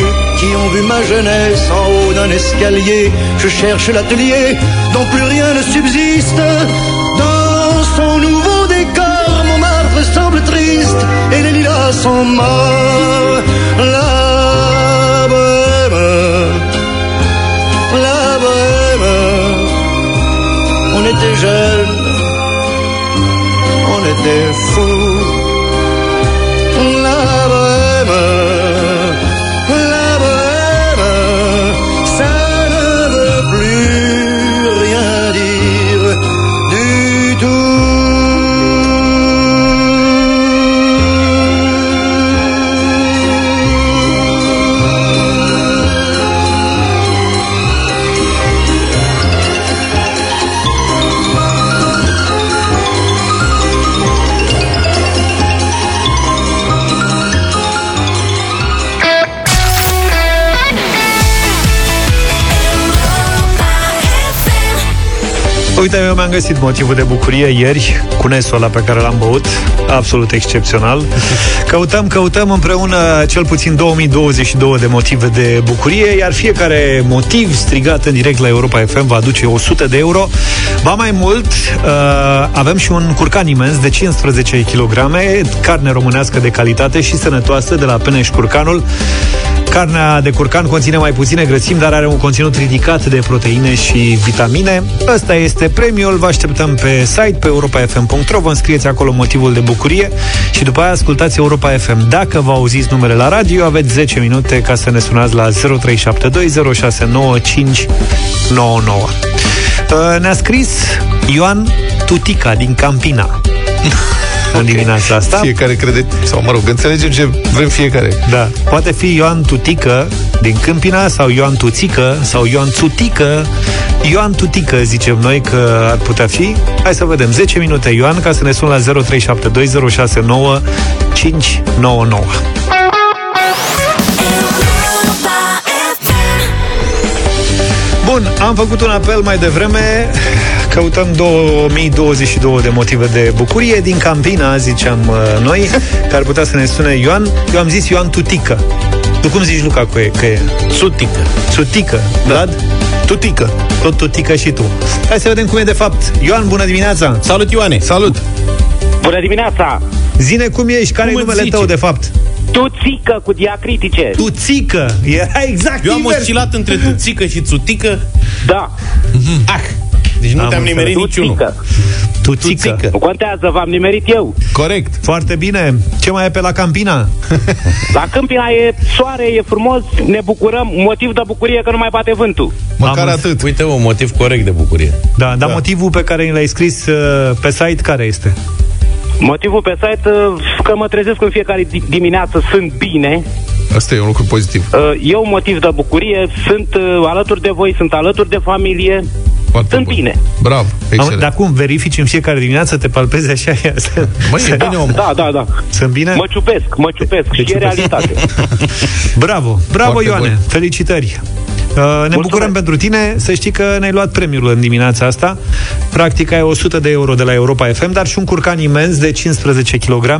qui ont vu ma jeunesse en haut d'un escalier. Je cherche l'atelier dont plus rien ne subsiste. Dans son nouveau décor, Montmartre semble triste et les lilas sont morts. La bohème, la bohème, on était jeunes, on était fous. Găsit motivul de bucurie ieri cu nesul ăla pe care l-am băut, absolut excepțional. Căutăm, căutăm împreună cel puțin 2022 de motive de bucurie, iar fiecare motiv strigat în direct la Europa FM va aduce 100 de euro. Ba mai mult, uh, avem și un curcan imens de 15 kg, carne românească de calitate și sănătoasă de la Peneș Curcanul. Carnea de curcan conține mai puține grăsimi, dar are un conținut ridicat de proteine și vitamine. Ăsta este premiul, vă așteptăm pe site, pe europafm.ro, vă înscrieți acolo motivul de bucurie și după aia ascultați Europa FM. Dacă vă auziți numele la radio, aveți 10 minute ca să ne sunați la 0372 069599. Uh, Ne-a scris Ioan Tutica din Campina în dimineața asta. Fiecare crede, sau mă rog, înțelegem ce vrem fiecare. Da. Poate fi Ioan Tutică din Câmpina sau Ioan Tuțică sau Ioan Țutică. Ioan Tutică zicem noi că ar putea fi. Hai să vedem. 10 minute Ioan ca să ne sun la 0372069599. Bun, am făcut un apel mai devreme Căutăm 2022 de motive de bucurie Din Campina, ziceam uh, noi Că ar putea să ne sune Ioan Eu am zis Ioan Tutică Tu cum zici, Luca, că e? Că e? Sutică Sutică, Vlad? Tutică Tot Tutică și tu Hai să vedem cum e de fapt Ioan, bună dimineața Salut, Ioane Salut Bună dimineața! Zine cum ești, care Cum e îți numele zice? tău de fapt? Tuțică cu diacritice. Tuțică, era exact Eu am invers. oscilat între tuțică și țutică Da, Ah, deci nu Am te-am nimerit înțeles. niciunul Tuțică. Tuțică. Nu contează, v-am nimerit eu. Corect Foarte bine. Ce mai e pe la Campina? La Câmpina e soare, e frumos, ne bucurăm. Motiv de bucurie că nu mai bate vântul. Măcar Am atât Uite, un motiv corect de bucurie Da, dar da. motivul pe care ni l-ai scris uh, pe site care este? Motivul pe site uh, că mă trezesc în fiecare di- dimineață, sunt bine. Asta e un lucru pozitiv Uh, E un motiv de bucurie, sunt uh, alături de voi, sunt alături de familie. Foarte Sunt bun. bine. Bravo, Am, excelent dar cum, verifici în fiecare dimineață, te palpezi așa? Să, Măi, e bine, om Da, da, da. Sunt bine? Mă ciupesc, mă ciupesc și e ciupesc. realitate. Bravo, bravo Foarte Ioane, bun. felicitări! Uh, ne bucurăm pentru tine, să știi că ne-ai luat premiul în dimineața asta. Practic ai 100 de euro de la Europa FM, dar și un curcan imens de 15 kg,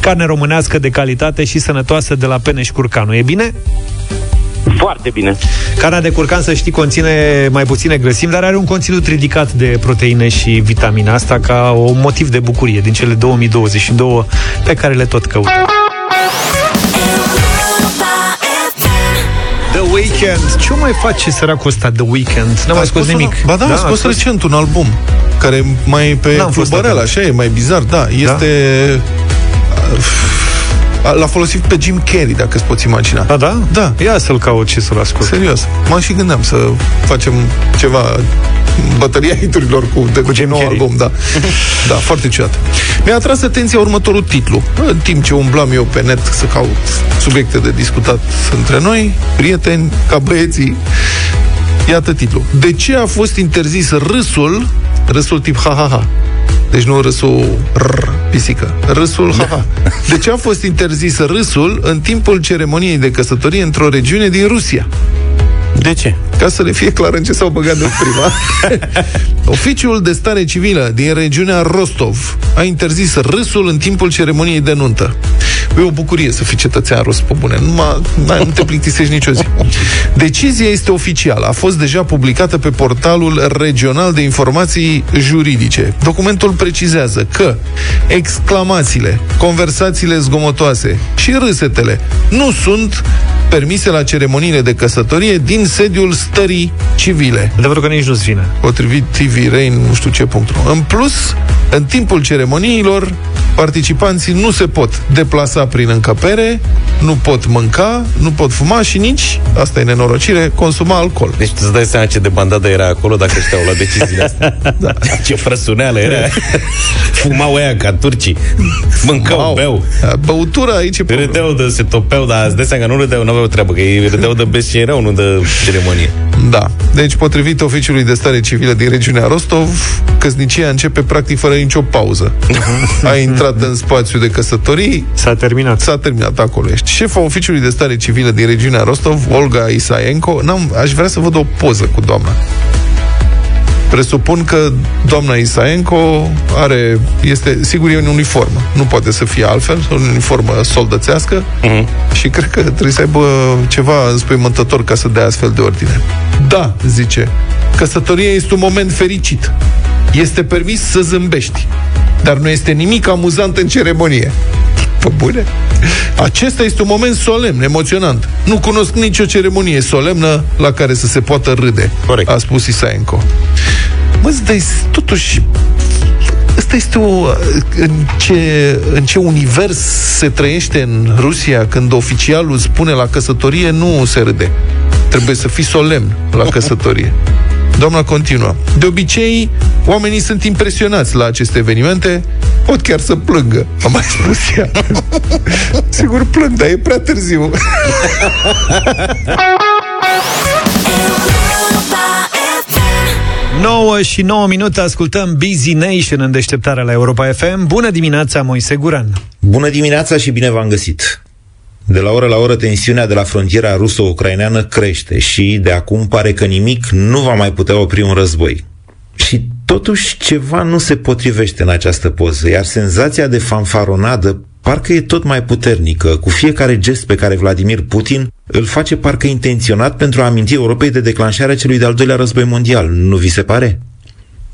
carne românească de calitate și sănătoasă de la Peneș Curcanu. E bine? Foarte bine. Carnea de curcan, să știi, conține mai puține grăsimi, dar are un conținut ridicat de proteine și vitamine. Asta ca un motiv de bucurie din cele 2022 pe care le tot căutăm. The Weeknd. Ce mai face săracul ăsta The Weeknd? N-am mai scos un- nimic. Ba da, a scos recent un album care mai e pe N-am fost clubărel, atent. așa e, mai bizar, da. Este... A- L-a folosit pe Jim Carrey, dacă îți poți imagina. Da, da? Da. Ia să-l caut și să-l ascult. Serios. Mă și gândeam să facem ceva bătăria hiturilor cu, de, cu Jim nou Carrey. album, da. da, foarte ciudat. Mi-a atras atenția următorul titlu. În timp ce umblam eu pe net să caut subiecte de discutat între noi, prieteni, ca băieții, iată titlul. De ce a fost interzis râsul, râsul tip ha-ha-ha? Deci nu râsul r, pisică, râsul ha-ha. De ce a fost interzis râsul în timpul ceremoniei de căsătorie într-o regiune din Rusia? De ce? Ca să le fie clar în ce s-au băgat de prima. Oficiul de stare civilă din regiunea Rostov a interzis râsul în timpul ceremoniei de nuntă. E o bucurie să fii cetățean rus pe bune. Nu, mă, nu te plictisești nicio zi. Decizia este oficială. A fost deja publicată pe portalul regional de informații juridice. Documentul precizează că exclamațiile, conversațiile zgomotoase și râsetele nu sunt permise la ceremoniile de căsătorie din sediul stării civile. Adevărul că nici nu-ți vine. Potrivit TV Rain, nu știu ce punct. În plus, în timpul ceremoniilor, participanții nu se pot deplasa prin încăpere, nu pot mânca, nu pot fuma și nici, asta e nenorocire, consuma alcool. Deci tu îți dai seama ce de bandadă era acolo dacă ăștia au luat deciziile astea. da. Ce frăsuneală era. Fumau ăia ca turcii. Mâncau, Wow. beau. Băutura aici e problemă. Râdeau de se topeau, dar îți dai seama că nu râdeau, nu aveau treabă, că ei râdeau de best ce erau, nu de ceremonie. Da. Deci, potrivit oficiului de stare civilă din regiunea Rostov, căsnicia începe practic fără nicio pauză. A intrat în spațiu de căsătorii, S-a terminat. s-a terminat acolo. Ești șefa oficiului de stare civilă din regiunea Rostov, Olga Isaenko, n-am, aș vrea să văd o poză cu doamna. Presupun că doamna Isaenko are, este, sigur, e în uniformă. Nu poate să fie altfel, în uniformă soldățească Mhm. și cred că trebuie să aibă ceva înspăimântător ca să dea astfel de ordine. Da, zice, căsătoria este un moment fericit. Este permis să zâmbești, dar nu este nimic amuzant în ceremonie. Pe bune? Acesta este un moment solemn, emoționant. Nu cunosc nicio ceremonie solemnă la care să se poată râde, Corect. a spus Isaenko. Mă, îți dai, totuși, Asta este o... În ce, în ce univers se trăiește în Rusia când oficialul spune la căsătorie nu se râde. Trebuie să fii solemn la căsătorie. Doamna continuă. De obicei, oamenii sunt impresionați la aceste evenimente, pot chiar să plângă, a mai spus ea. Sigur plâng, dar e prea târziu. 9 și 9 minute ascultăm Busy Nation în deșteptarea la Europa FM. Bună dimineața, Moise Guran. Bună dimineața și bine v-am găsit! De la oră la oră tensiunea de la frontiera ruso-ucraineană crește și de acum pare că nimic nu va mai putea opri un război. Și totuși ceva nu se potrivește în această poză, iar senzația de fanfaronadă parcă e tot mai puternică, cu fiecare gest pe care Vladimir Putin îl face parcă intenționat pentru a aminti Europei de declanșarea celui de-al doilea război mondial. Nu vi se pare?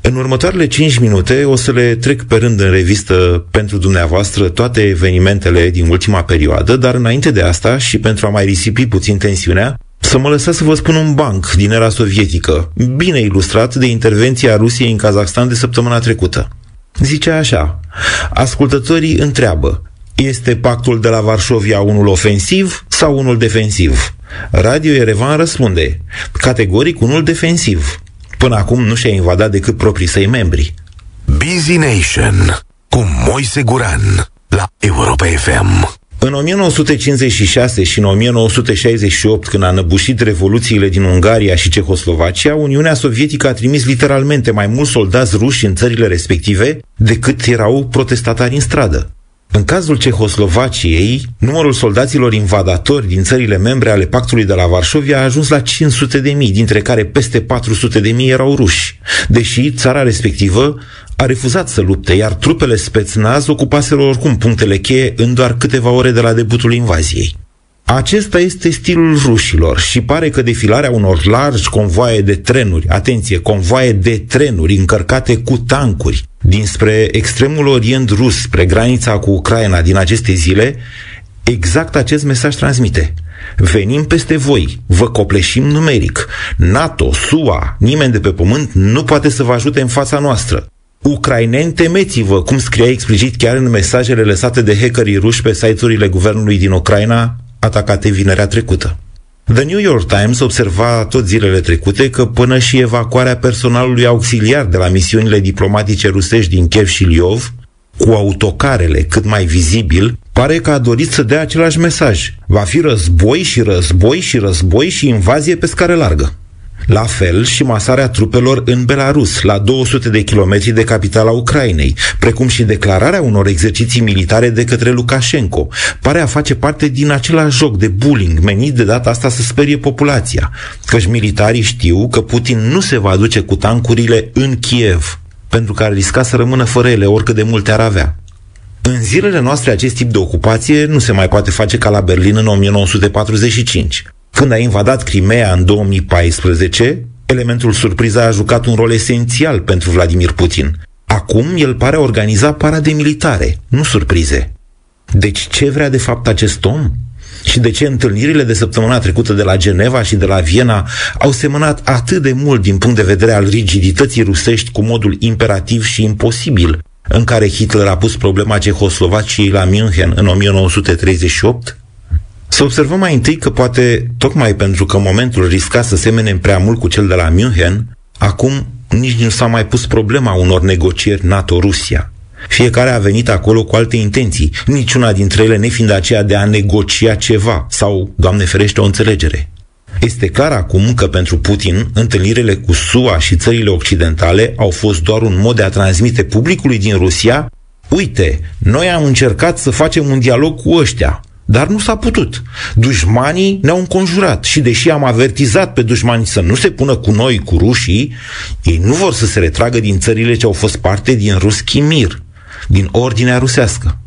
În următoarele 5 minute o să le trec pe rând în revistă pentru dumneavoastră toate evenimentele din ultima perioadă, dar înainte de asta și pentru a mai risipi puțin tensiunea, să mă lăsați să vă spun un banc din era sovietică, bine ilustrat de intervenția Rusiei în Kazahstan de săptămâna trecută. Zice așa, ascultătorii întreabă, este pactul de la Varșovia unul ofensiv sau unul defensiv? Radio Erevan răspunde, categoric unul defensiv. Până acum nu și-a invadat decât proprii săi membri. Busy Nation cu Moise Guran la Europa FM. În 1956 și în 1968, când a năbușit revoluțiile din Ungaria și Cehoslovacia, Uniunea Sovietică a trimis literalmente mai mulți soldați ruși în țările respective decât erau protestatari în stradă. În cazul Cehoslovaciei, numărul soldaților invadatori din țările membre ale pactului de la Varșovia a ajuns la 500 de mii, dintre care peste 400 de mii erau ruși, deși țara respectivă a refuzat să lupte, iar trupele Spetsnaz ocupaseră oricum punctele cheie în doar câteva ore de la debutul invaziei. Acesta este stilul rușilor și pare că defilarea unor largi convoaie de trenuri, atenție, convoaie de trenuri încărcate cu tancuri dinspre extremul orient rus, spre granița cu Ucraina din aceste zile, exact acest mesaj transmite. Venim peste voi, vă copleșim numeric. NATO, SUA, nimeni de pe pământ nu poate să vă ajute în fața noastră. Ucraineni, temeți-vă, cum scria explicit chiar în mesajele lăsate de hackerii ruși pe site-urile guvernului din Ucraina, atacate vinerea trecută. The New York Times observa tot zilele trecute că până și evacuarea personalului auxiliar de la misiunile diplomatice rusești din Kiev și Liov, cu autocarele cât mai vizibil, pare că a dorit să dea același mesaj. Va fi război și război și război și invazie pe scară largă. La fel și masarea trupelor în Belarus, la 200 de kilometri de capitala Ucrainei, precum și declararea unor exerciții militare de către Lukashenko, pare a face parte din același joc de bullying menit de data asta să sperie populația, căci militarii știu că Putin nu se va duce cu tancurile în Kiev, pentru că ar risca să rămână fără ele oricât de multe ar avea. În zilele noastre acest tip de ocupație nu se mai poate face ca la Berlin în 1945. Când a invadat Crimea în 2014, elementul surpriză a jucat un rol esențial pentru Vladimir Putin. Acum el pare a organiza parade militare, nu surprize. Deci ce vrea de fapt acest om? Și de ce întâlnirile de săptămâna trecută de la Geneva și de la Viena au semănat atât de mult din punct de vedere al rigidității rusești cu modul imperativ și imposibil în care Hitler a pus problema Cehoslovaciei la München în 1938? Să observăm mai întâi că poate, tocmai pentru că momentul risca să semene prea mult cu cel de la München, acum nici nu s-a mai pus problema unor negocieri NATO-Rusia. Fiecare a venit acolo cu alte intenții, niciuna dintre ele nefiind aceea de a negocia ceva sau, Doamne ferește, o înțelegere. Este clar acum că pentru Putin, întâlnirile cu SUA și țările occidentale au fost doar un mod de a transmite publicului din Rusia Uite, noi am încercat să facem un dialog cu ăștia, dar nu s-a putut. Dușmanii ne-au înconjurat și deși am avertizat pe dușmani să nu se pună cu noi, cu rușii, ei nu vor să se retragă din țările ce au fost parte din Ruschi Mir, din ordinea rusească.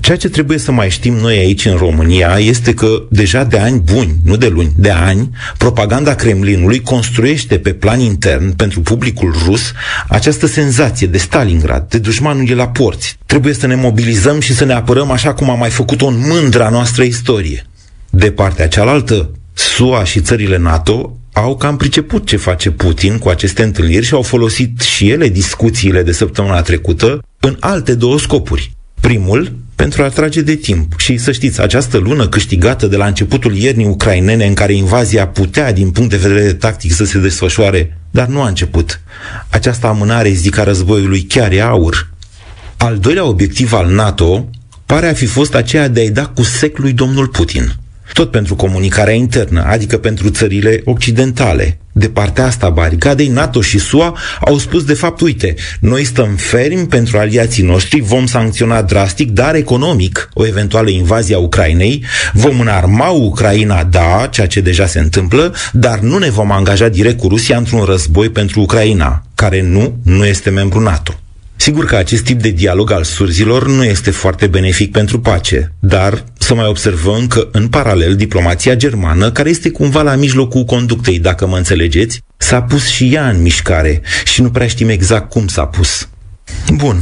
Ceea ce trebuie să mai știm noi aici în România este că deja de ani buni, nu de luni, de ani, propaganda Kremlinului construiește pe plan intern pentru publicul rus această senzație de Stalingrad, de dușmanul e la porți. Trebuie să ne mobilizăm și să ne apărăm așa cum am mai făcut-o în mândra noastră istorie. De partea cealaltă, SUA și țările NATO au cam priceput ce face Putin cu aceste întâlniri și au folosit și ele discuțiile de săptămâna trecută în alte două scopuri. Primul, pentru a trage de timp. Și să știți, această lună câștigată de la începutul iernii ucrainene, în care invazia putea, din punct de vedere tactic, să se desfășoare, dar nu a început. Această amânare zic a războiului chiar e aur. Al doilea obiectiv al NATO pare a fi fost aceea de a-i da cu sec lui domnul Putin. Tot pentru comunicarea internă, adică pentru țările occidentale. De partea asta, baricadei, NATO și SUA au spus de fapt, uite, noi stăm fermi pentru aliații noștri, vom sancționa drastic, dar economic, o eventuală invazie a Ucrainei, vom înarma Ucraina, da, ceea ce deja se întâmplă, dar nu ne vom angaja direct cu Rusia într-un război pentru Ucraina, care nu, nu este membru NATO. Sigur că acest tip de dialog al surzilor nu este foarte benefic pentru pace, dar să mai observăm că, în paralel, diplomația germană, care este cumva la mijlocul conductei, dacă mă înțelegeți, s-a pus și ea în mișcare și nu prea știm exact cum s-a pus. Bun.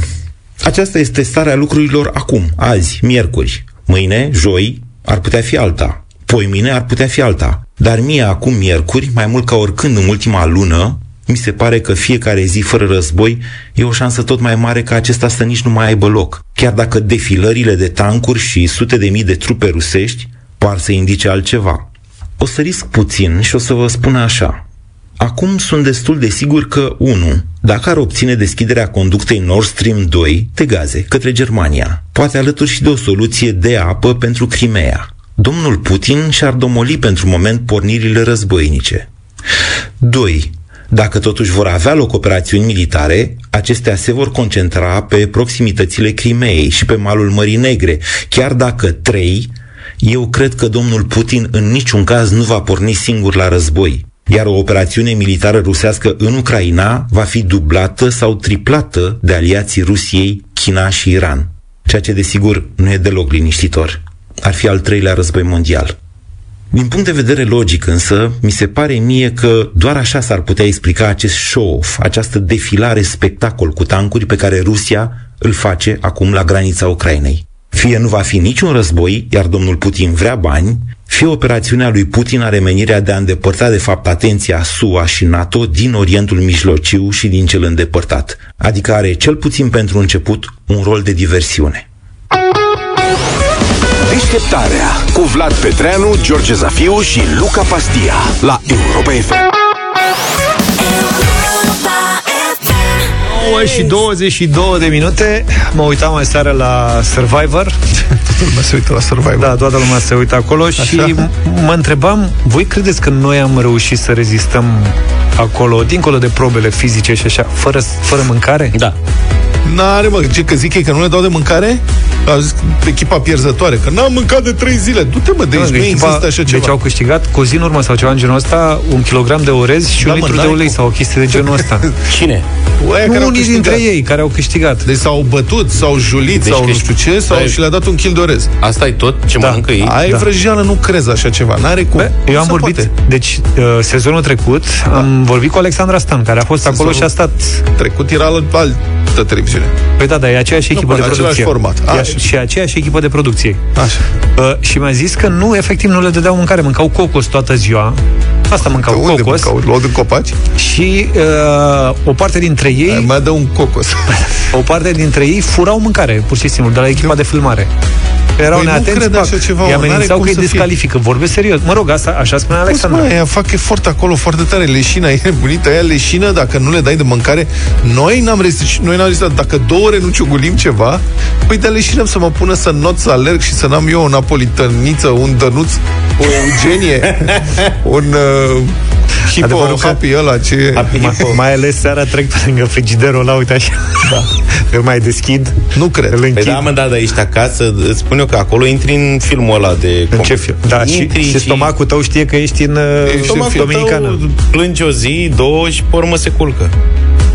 Aceasta este starea lucrurilor acum, azi, miercuri. Mâine, joi, ar putea fi alta. Poi mine ar putea fi alta. Dar mie acum miercuri, mai mult ca oricând în ultima lună, mi se pare că fiecare zi fără război e o șansă tot mai mare ca acesta să nici nu mai aibă loc. Chiar dacă defilările de tancuri și sute de mii de trupe rusești par să indice altceva. O să risc puțin și o să vă spun așa. Acum sunt destul de sigur că 1. Dacă ar obține deschiderea conductei Nord Stream 2 de gaze către Germania, poate alături și de o soluție de apă pentru Crimea. Domnul Putin și-ar domoli pentru moment pornirile războinice. 2. Dacă totuși vor avea loc operațiuni militare, acestea se vor concentra pe proximitățile Crimeei și pe malul Mării Negre, chiar dacă trei, eu cred că domnul Putin în niciun caz nu va porni singur la război, iar o operațiune militară rusească în Ucraina va fi dublată sau triplată de aliații Rusiei, China și Iran, ceea ce desigur nu e deloc liniștitor. Ar fi al treilea război mondial. Din punct de vedere logic însă, mi se pare mie că doar așa s-ar putea explica acest show-off, această defilare spectacol cu tancuri pe care Rusia îl face acum la granița Ucrainei. Fie nu va fi niciun război, iar domnul Putin vrea bani, fie operațiunea lui Putin are menirea de a îndepărta de fapt atenția SUA și NATO din Orientul Mijlociu și din cel îndepărtat, adică are cel puțin pentru început un rol de diversiune. Deșteptarea cu Vlad Petreanu, George Zafiu și Luca Pastia la Europa FM. 9 și 22 de minute Mă uitam mai seară la Survivor Toată lumea se uită la Survivor Da, toată lumea se uită acolo Așa? Și m- mă întrebam Voi credeți că noi am reușit să rezistăm acolo Dincolo de probele fizice și așa Fără, fără mâncare? Da. N-are, mă, ce că zic ei că nu le dau de mâncare? A zis echipa pierzătoare, că n-am mâncat de 3 zile. Du-te, mă, de aici, nu există așa ceva. Deci au câștigat cu o zi în urmă sau ceva în genul ăsta un kilogram de orez și Da, un mă, litru de n-ai ulei cum. sau o chestie de genul ăsta. Cine? Oia care au Unii câștigat. dintre ei care au câștigat. Deci s-au bătut, s-au julit, Deci sau că nu știu ce, sau stai- și le-a dat un kil de orez. Asta e tot ce Da. mănâncă ei? Ai Da. vrăjeală, nu crezi așa ceva. N-are cum. Bă, Nu eu am se vorbit, poate. deci uh, sezonul trecut am vorbit cu Alexandra Stan, care a fost acolo și a stat. Trecut era la altă televiziune. Păi da, dar e aceeași Nu, echipă bă, de în același producție. format. E Așa. și aceeași echipă de producție. Așa. Uh, și mi-a zis că nu, efectiv, nu le dădeau mâncare, mâncau cocos toată ziua. Asta mâncau, Că unde cocos. mâncau? Luau din copaci? Și uh, o parte dintre ei, Ai mai dă un cocos. o parte dintre ei furau mâncare, pur și simplu, de la echipa de filmare. Erau Păi nu neatenți, cred pac, așa ceva, îi mă, n-are amenințau cum că îi să fie. descalifică. Vorbesc serios. Mă rog, asta, așa spunea Cum să Alexandra. mă, ea fac efort acolo foarte tare, leșina, e nebunită, aia leșină, dacă nu le dai de mâncare, noi n-am rezistat, noi n-am rezistat, dacă două ore nu ciugulim ceva, păi de leșinăm să mă pună să not, să alerg și să n-am eu o napolităniță, un dănuț, o eugenie, un uh, hipo, Adevărul că- happy ăla, ce... Mai, mai ales seara trec pe lângă frigiderul ăla, uite așa. Da. Îl mai deschid. Nu cred. Îl Păi închid. da, mă, da, dar ești acasă, îți spun eu că acolo intri în filmul ăla de... În ce film? Da, și, Intri și stomacul tău știe că ești în uh, Stomacul Dominicană. tău plângi o zi, două și pe urmă se culcă.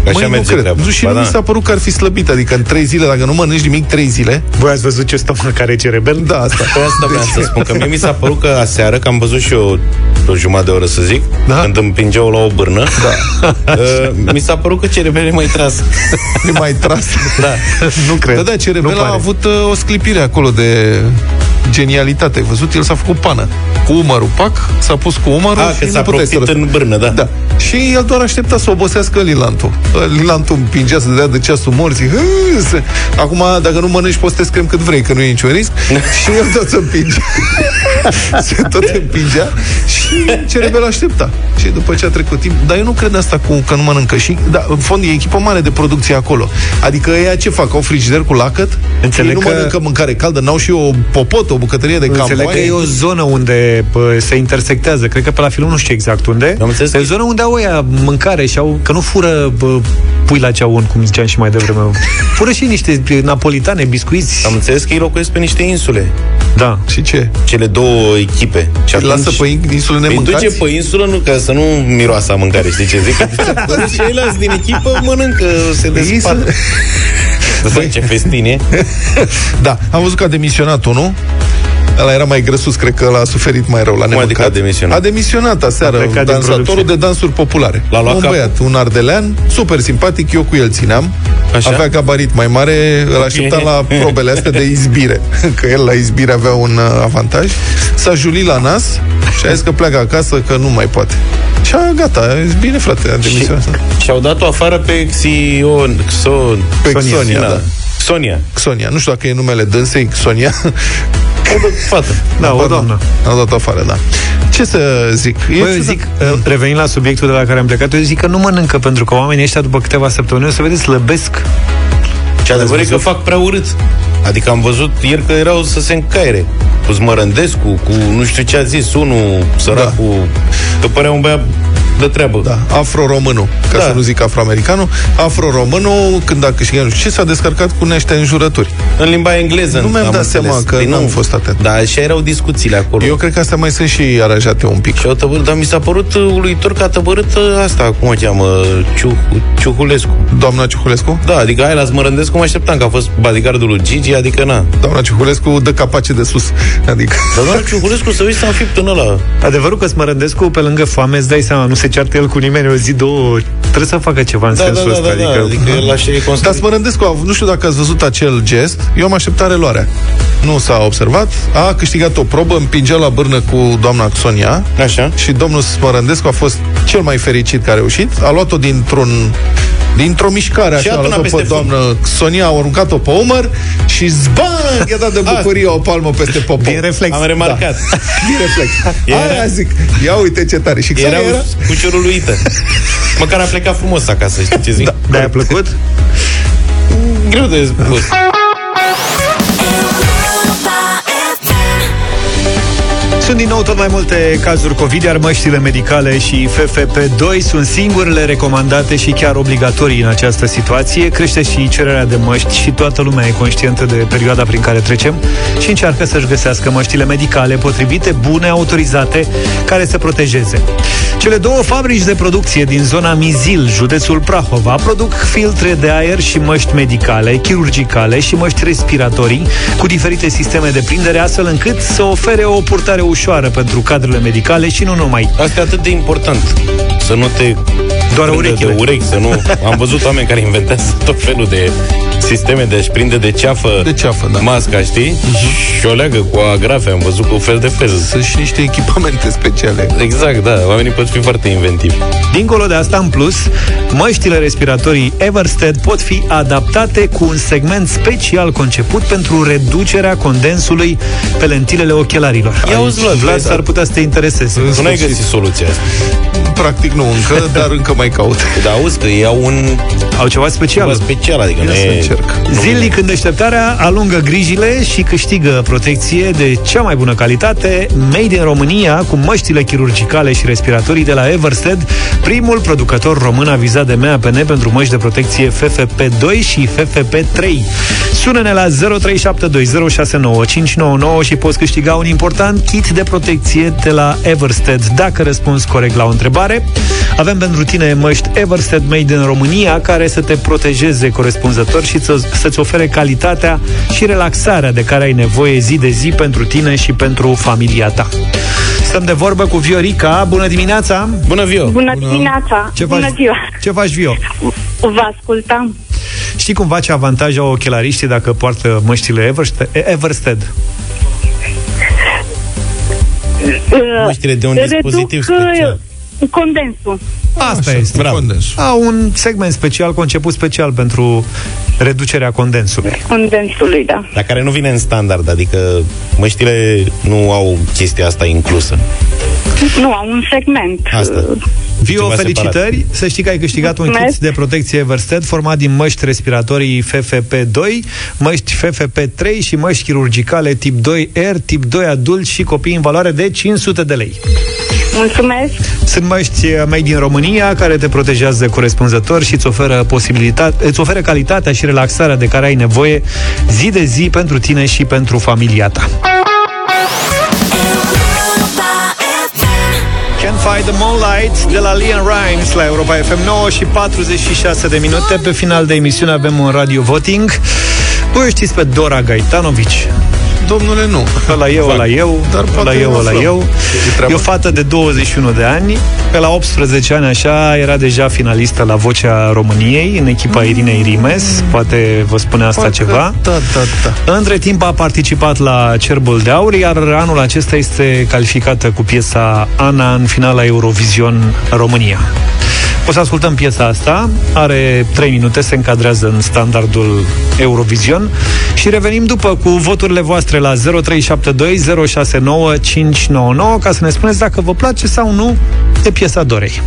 Așa Măi, nu merge cred. treaba. Nu, și Ba nu da. mi s-a părut că ar fi slăbit, adică în trei zile, dacă nu mănânci nimic trei zile, Voi ați văzut ce stomac care ce rebel? da, asta. Pe asta vreau să spun, că mie mi s-a părut că aseară, că am văzut și eu o jumătate de oră, să zic, Da? când îmi împingeau la o bârnă, Da. uh, mi s-a părut că cerebele e mai tras. E mai tras. Da. Nu cred. Da, da, Cerebel Nu a pare. avut uh, o sclipire acolo de genialitate. Ai văzut? El s-a făcut pană. Cu umărul, pac, s-a pus cu umărul A, și că nu s-a puteai proptit să în bârnă, da. Da. Și el doar aștepta să obosească Lilantul. Lilantul împingea să dea de ceasul morții. Hă, se- Acum, dacă nu mănânci, poți să te screm cât vrei, că nu e niciun risc. și el tot se împinge. se tot împingea și Cerebel aștepta. Și după ce a trecut timp, dar eu nu cred asta cu că nu mănâncă. Și, da, în fond, e echipă mare de producție acolo. Adică ea ce fac? Au frigider cu lacăt? Înțeleg Ei nu că- mănâncă mâncare caldă, n-au și o popot, o bucătărie de Înțeleg campoaie. că e o zonă unde pă, se intersectează. Cred că pe la film nu știu exact unde. Am înțeles E o că- zonă unde au ăia mâncare și au, că nu fură pă, pui la ceaun, cum ziceam și mai devreme. Fură și niște napolitane, biscuiți. Am înțeles că ei locuiesc pe niște insule. Da. Și ce? Cele două echipe. Și Îi lasă pe insulă Îi nemâncați? duce pe insulă nu, ca să nu miroasă a mâncare, știi ce zic? Că ceilalți din echipă mănâncă, se Ei despart. să- Să ce festin e. Da, am văzut că a demisionat unul. Ăla era mai grăsus, cred că l-a suferit mai rău la Cum adică nemâncat. a demisionat? A demisionat aseară, A plecat din dansatorul producție. de dansuri populare. L-a luat un capul. băiat, un ardelean, super simpatic, eu cu el țineam. Așa? Avea gabarit mai mare, îl așteptam la probele astea de izbire. Că el la izbire avea un uh, avantaj. S-a julit la nas și a zis că pleacă acasă, că nu mai poate. Și a, gata, a zis, bine frate, a Și, demisionat. și-au dat-o afară pe Xion, Xo, Pe Xonia, da. Sonia. Sonia, nu știu dacă e numele dânsei, Sonia. Fată. Da, o doamnă. A dat afară, da. Ce să zic? E Bă, eu ciudat. zic, uh, revenind la subiectul de la care am plecat, eu zic că nu mănâncă pentru că oamenii ăștia după câteva săptămâni, o să vedeți, slăbesc. Și adevărul e că văzut? fac prea urât. Adică am văzut ieri că erau să se încaire. Cu Smărândescu, cu nu știu ce a zis unul, săracul, că părea un băiat de treabă. Da, afro-românul, ca Da. să nu zic afroamericanul. Afro-românul, când a câștigat, nu știu ce, s-a descărcat cu niște înjurături. În limba engleză. Nu mi-am am dat înțeles. seama că Păi n-am fost atent. Da, așa erau discuțiile acolo. Eu cred că astea mai sunt și aranjate un pic. Și au tăbărât, dar mi s-a părut uh, uluitor că a tăbărât uh, asta, cum o cheamă, Ciuh, Ciuhulescu. Doamna Ciuhulescu? Da, adică aia la Smărândescu mă așteptam că a fost bodyguardul lui Gigi, adică na. Doamna Ciuhulescu dă capace de sus. Adică... Dar doamna Ciuhulescu să uiți să înfipt în ăla. Adevărul că Smărândescu, pe lângă foame, îți dai seama, nu se ceartă el cu nimeni o zi, două, trebuie să facă ceva în Da, da, sensul da, ăsta. da, da, adică, adică el așa e Dar construit. Smărândescu, a- nu știu dacă ați văzut acel gest, eu am așteptat reluarea. Nu s-a observat, a câștigat o probă, împingea la bârnă cu doamna Sonia Așa. și domnul Smărândescu a fost cel mai fericit care a reușit, a luat-o dintr-un dintr-o mișcare Și așa, a a adunat luat-o pe peste fund. doamnă Sonia, a aruncat-o pe umăr și zbang, i-a dat de bucurie o palmă peste popor. Din reflex. Am remarcat. Da. Din reflex. Era- Aia zic, ia uite ce tare. Și Era, Xenia era, era uluită. Măcar a plecat frumos acasă, știi ce zic? Da. De-aia a plăcut? Greu de spus. Sunt din nou tot mai multe cazuri COVID, iar măștile medicale și FFP2 sunt singurele recomandate și chiar obligatorii în această situație. Crește și cererea de măști și toată lumea e conștientă de perioada prin care trecem și încearcă să-și găsească măștile medicale potrivite, bune, autorizate, care să protejeze. Cele două fabrici de producție din zona Mizil, județul Prahova, produc filtre de aer și măști medicale, chirurgicale și măști respiratorii cu diferite sisteme de prindere, astfel încât să ofere o purtare ușoară pentru cadrele medicale și nu numai. Asta e atât de important. Să nu te Doar prindă urechile. de urechi, să nu... Am văzut oameni care inventează tot felul de sisteme de a-și prinde de ceafă, De ceafă, da. masca, știi? Și o leagă cu agrafe, am văzut cu fel de fel. Sunt și niște echipamente speciale. Exact, da. Oamenii pot fi foarte inventivi. Dincolo de asta, în plus, măștile respiratorii Everstead pot fi adaptate cu un segment special conceput pentru reducerea condensului pe lentilele ochelarilor. Ia auzi, Vlad, Vlad vezi, s-ar putea să te intereseze. Tu n-ai găsit soluția asta. Practic nu încă, dar încă mai caut. Dar auzi că iau un Au ceva special. ceva special, adică nu Ia să e... încerc. Zilnic în deșteptarea alungă grijile și câștigă protecție de cea mai bună calitate, made in România, cu măștile chirurgicale și respiratorii de la Everstead, primul producător român avizat de MAPN pentru măști de protecție FFP2 și FFP3. Sună-ne la 0372069599 și poți câștiga un important kit de protecție de la Everstead dacă răspunzi corect la o întrebare. Avem pentru tine măști Everstead Made in România care să te protejeze corespunzător și să, să-ți ofere calitatea și relaxarea de care ai nevoie zi de zi pentru tine și pentru familia ta. Stăm de vorbă cu Viorica. Bună dimineața! Bună, Vio! Bună dimineața! Ce Bună faci? ziua! Ce faci, Vio? Vă ascultam. Știi cumva ce avantaj au ochelariștii dacă poartă măștile Everstead? Everstead? Măștile de un Reduc, dispozitiv uh, special. Condensul. Asta Așa, este. bravo. Condensul. Au un segment special conceput special pentru reducerea condensului. Condensului, da. Dar care nu vine în standard, adică măștile nu au chestia asta inclusă. Nu, au un segment. Asta. Vio, Ceva felicitări! separat. Să știi că ai câștigat un Mulțumesc. kit de protecție Everstead format din măști respiratorii FFP2, măști FFP3 și măști chirurgicale tip 2R, tip 2 adult și copii în valoare de 500 de lei. Mulțumesc. Sunt măști uh, made din România care te protejează corespunzător și îți oferă posibilitate, îți oferă calitatea și relaxarea de care ai nevoie zi de zi pentru tine și pentru familia ta. Can't Find the Moonlight de la Liam Rimes la Europa FM 9 și 46 de minute. Pe final de emisiune avem un radio voting. Voi o știți pe Dora Gaitanovici? Domnule, nu. Ăla eu, ăla eu, Dar ăla poate eu, ăla aflăm. eu. E treaba E o fată de 21 de ani. Pe la 18 ani, așa, era deja finalistă la Vocea României, în echipa Irinei Rimes. Poate vă spune asta Parcă ceva. Da, da, da. Între timp a participat la Cerbul de Aur, iar anul acesta este calificată cu piesa Ana în finala Eurovision România. O să ascultăm piesa asta, are 3 minute, se încadrează în standardul Eurovision. Și revenim după cu voturile voastre la 0372 069 599 ca să ne spuneți dacă vă place sau nu de piesa Dorei.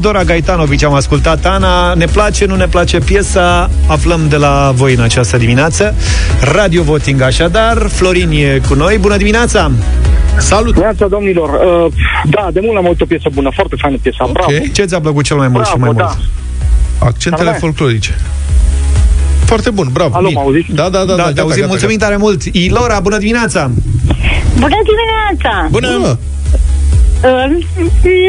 Dora Gaetanovici am ascultat Ana Ne place, nu ne place piesa Aflăm de la voi în această dimineață Radio Voting așadar Florin e cu noi, bună dimineața Salut! Bună domnilor! Uh, da, de mult am auzit o piesă bună, foarte faină piesa, Ok. bravo! Ce ți-a plăcut cel mai mult Bravo, și mai da. mult? Accentele Carmen. folclorice. Foarte bun, bravo. Alo, Bine. mă auziți? Da, da, da. Da, da, te gata, auzim, gata, mulțumim gata. tare mult Ilora, bună dimineața Bună dimineața! Bună! Uh,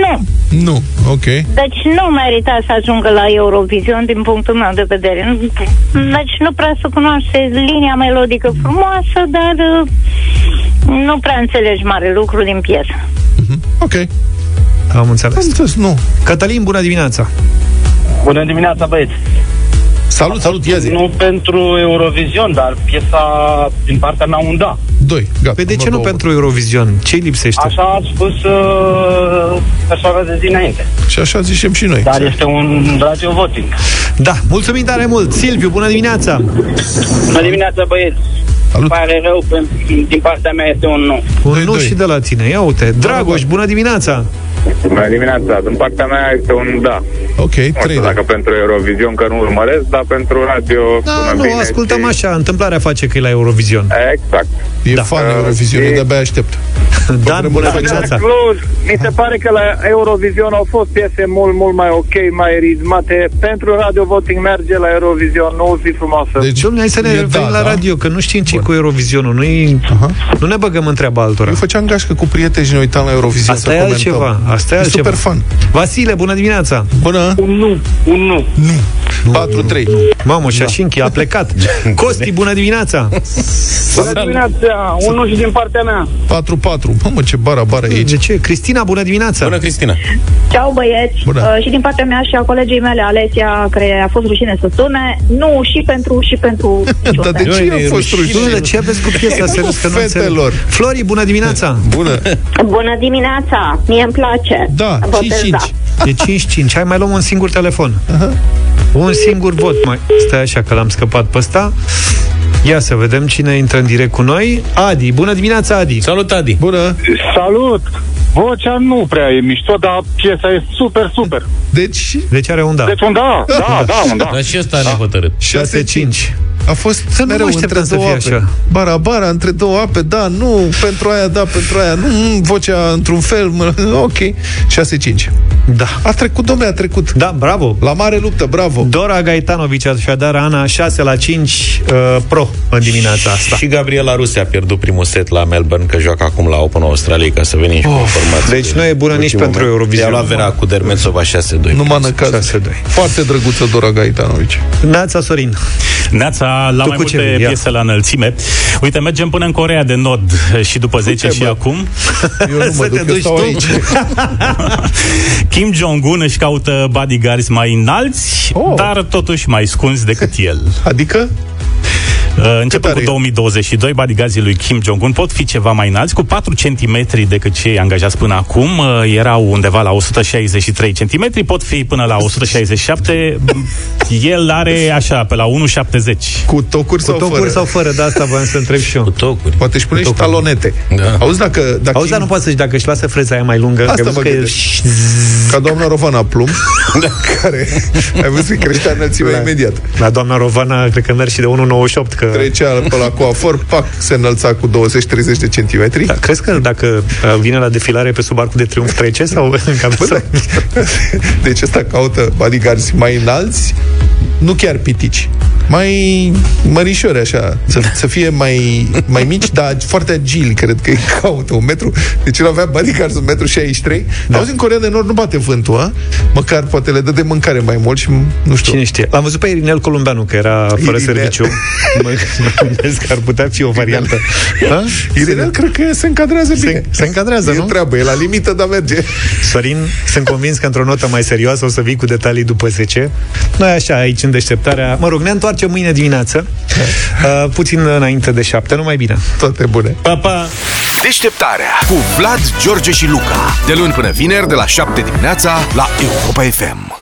nu. Nu, ok. Deci nu merita să ajungă la Eurovision din punctul meu de vedere. Deci nu prea se cunoaște linia melodică frumoasă, dar uh, nu prea înțelegi mare lucru din piesă. Ok. Am înțeles Am înțeles, nu. Cătălin, bună dimineața Bună dimineața, băieți! Salut, salut, ia zi. Nu pentru Eurovision, dar piesa din partea mea un da. Doi, gata. Păi de ce Mă nu două. pentru Eurovision? Ce lipsește? Așa a spus uh, persoana de zi înainte. Și așa zicem și noi. Dar este un radio voting. Da, mulțumim tare mult Silviu, bună dimineața Bună dimineața, băieți! Salut. Pare rău, pentru, din partea mea este un nu. Un Doi, nu doi. și de la tine, ia uite Dragoș, bună dimineața Bună dimineața, din partea mea este un da. Ok, Nu trei, știu da. dacă pentru Eurovision, că nu urmăresc, dar pentru radio Da, sună nu, bine ascultăm și... așa, întâmplarea face că e la Eurovision Exact. E Da. fan Uh, Eurovision, e- de-abia aștept. Dan, bună De la dimineața Cluj, mi se pare că la Eurovision au fost piese mult, mult mai ok, mai ritmate. Pentru radio voting merge la Eurovision, nu fi frumoasă. Deci, Domnule, hai să ne e referim da, la da. radio, că nu știm ce cu Eurovizionul, nu nu ne băgăm în treaba altora. Eu făceam gașcă cu prieteni și ne uitam la Eurovision Asta să e comentăm. altceva, asta e E altceva. super fan. Vasile, bună dimineața! Bună! Un nu, un nu. 4-3. Mamă, și Așinchi a plecat. Costi, bună dimineața! Bună dimineața, un nu și din partea mea. 4-4. Mamă, ce bara, bara e aici. De ce? Cristina, bună dimineața! Bună, Cristina! Ceau băieți! Bună. Uh, și din partea mea și a colegii mele, Alesia, care a fost rușine să sune, nu și pentru și pentru Dar de ce e a fost rușine. Domnule, rușine? ce aveți cu piesa? Serios că nu înțeleg. Fetelor. Flori, bună dimineața! Bună! Bună dimineața! Mie îmi place. Da, Votez 5-5. da. E 5-5. Hai, mai luăm un singur telefon. Un singur vot. Mai stai așa că l-am scăpat pe ăsta. Ia să vedem cine intră în direct cu noi. Adi, bună dimineața, Adi! Salut, Adi! Bună! Salut! Vocea nu prea e mișto, dar piesa e super, super. Deci, Deci are un da. Deci un da, da, da, un da. Dar și ăsta ne-a hotărât. 6-5. a fost Să nu mereu mă între așteptăm să două fie ape. așa. Bara, bara, între două ape, da, nu, pentru aia, da, pentru aia, nu, mm, vocea într-un fel, mă, ok. 6-5. Da. A trecut, domnule, a trecut. Da, bravo! La mare luptă, bravo. Dora Gaetanovici, așadar, Ana, 6 la 5 uh, pro în dimineața asta. Și Gabriela Ruse a pierdut primul set la Melbourne, că joacă acum la Open Australiei, ca să venim și cu informații. Deci nu e bună nici pentru Eurovision. I-a luat Vera cu Dermetsova 6-2. Nu mă năcați. 6-2. Foarte drăguță Dora Gaetanovici. Neața Sorin. Neața, la Tu mai cu ce multe vii? Ia. piese la înălțime. Uite, mergem până în Corea de Nord și după 10 și bă. acum. Eu nu mă Să te duc, eu duci stau tu. aici. Kim Jong-un își caută bodyguards mai înalți, Oh. dar totuși mai scunzi decât el. Adică? Uh, Începând are cu el? 2022, bodyguardsii lui Kim Jong-un pot fi ceva mai înalți, cu 4 cm decât cei angajați până acum. Uh, Erau undeva la 163 cm, pot fi până la 167. El are așa, pe la 1,70. Cu tocuri, Cu sau tocuri fără? sau fără? De asta voiam să întreb și eu. Cu tocuri. Poate își pune și talonete. Da. Auzi, dacă... dacă Auzi, dar nu poate să-și, dacă își lasă freza aia mai lungă, Asta că mă vezi că e- gândesc. Ca doamna Rovana Plum, care, ai văzut, că creștea înălțimea imediat. La doamna Rovana, cred că mergi și de 1,98, că... Trecea pe la coafor, pac, se înălța cu 20-30 de centimetri. Da, crezi că dacă uh, vine la defilare pe sub arcul de triumf trece sau în cabeță? Deci ăsta caută bodyguards mai înalți, nu chiar pitici. Mai mărișori, așa, să, să fie mai, mai mici, dar foarte agili, cred că îi caută un metru. Deci el avea bodyguards un metru 63. Da. Auzi, în Corea de Nord nu bate vântul, a? Măcar poate le dă de mâncare mai mult și nu știu. Cine știe? L-am văzut pe Irinel Columbeanu, că era fără Irinel. serviciu. Mă mă gândesc că ar putea fi o variantă. Ha? Irinel cred că se încadrează bine. Se, se încadrează, E nu? treabă, e la limită, dar merge. Sorin, sunt convins că într-o notă mai serioasă o să vii cu detalii după 10. Noi așa, aici în deșteptarea... Mă rog, ne întoarcem mâine dimineață, uh, puțin înainte de 7, numai bine. Toate bune. Pa, pa! Deșteptarea cu Vlad, George și Luca. De luni până vineri, de la 7 dimineața, la Europa FM.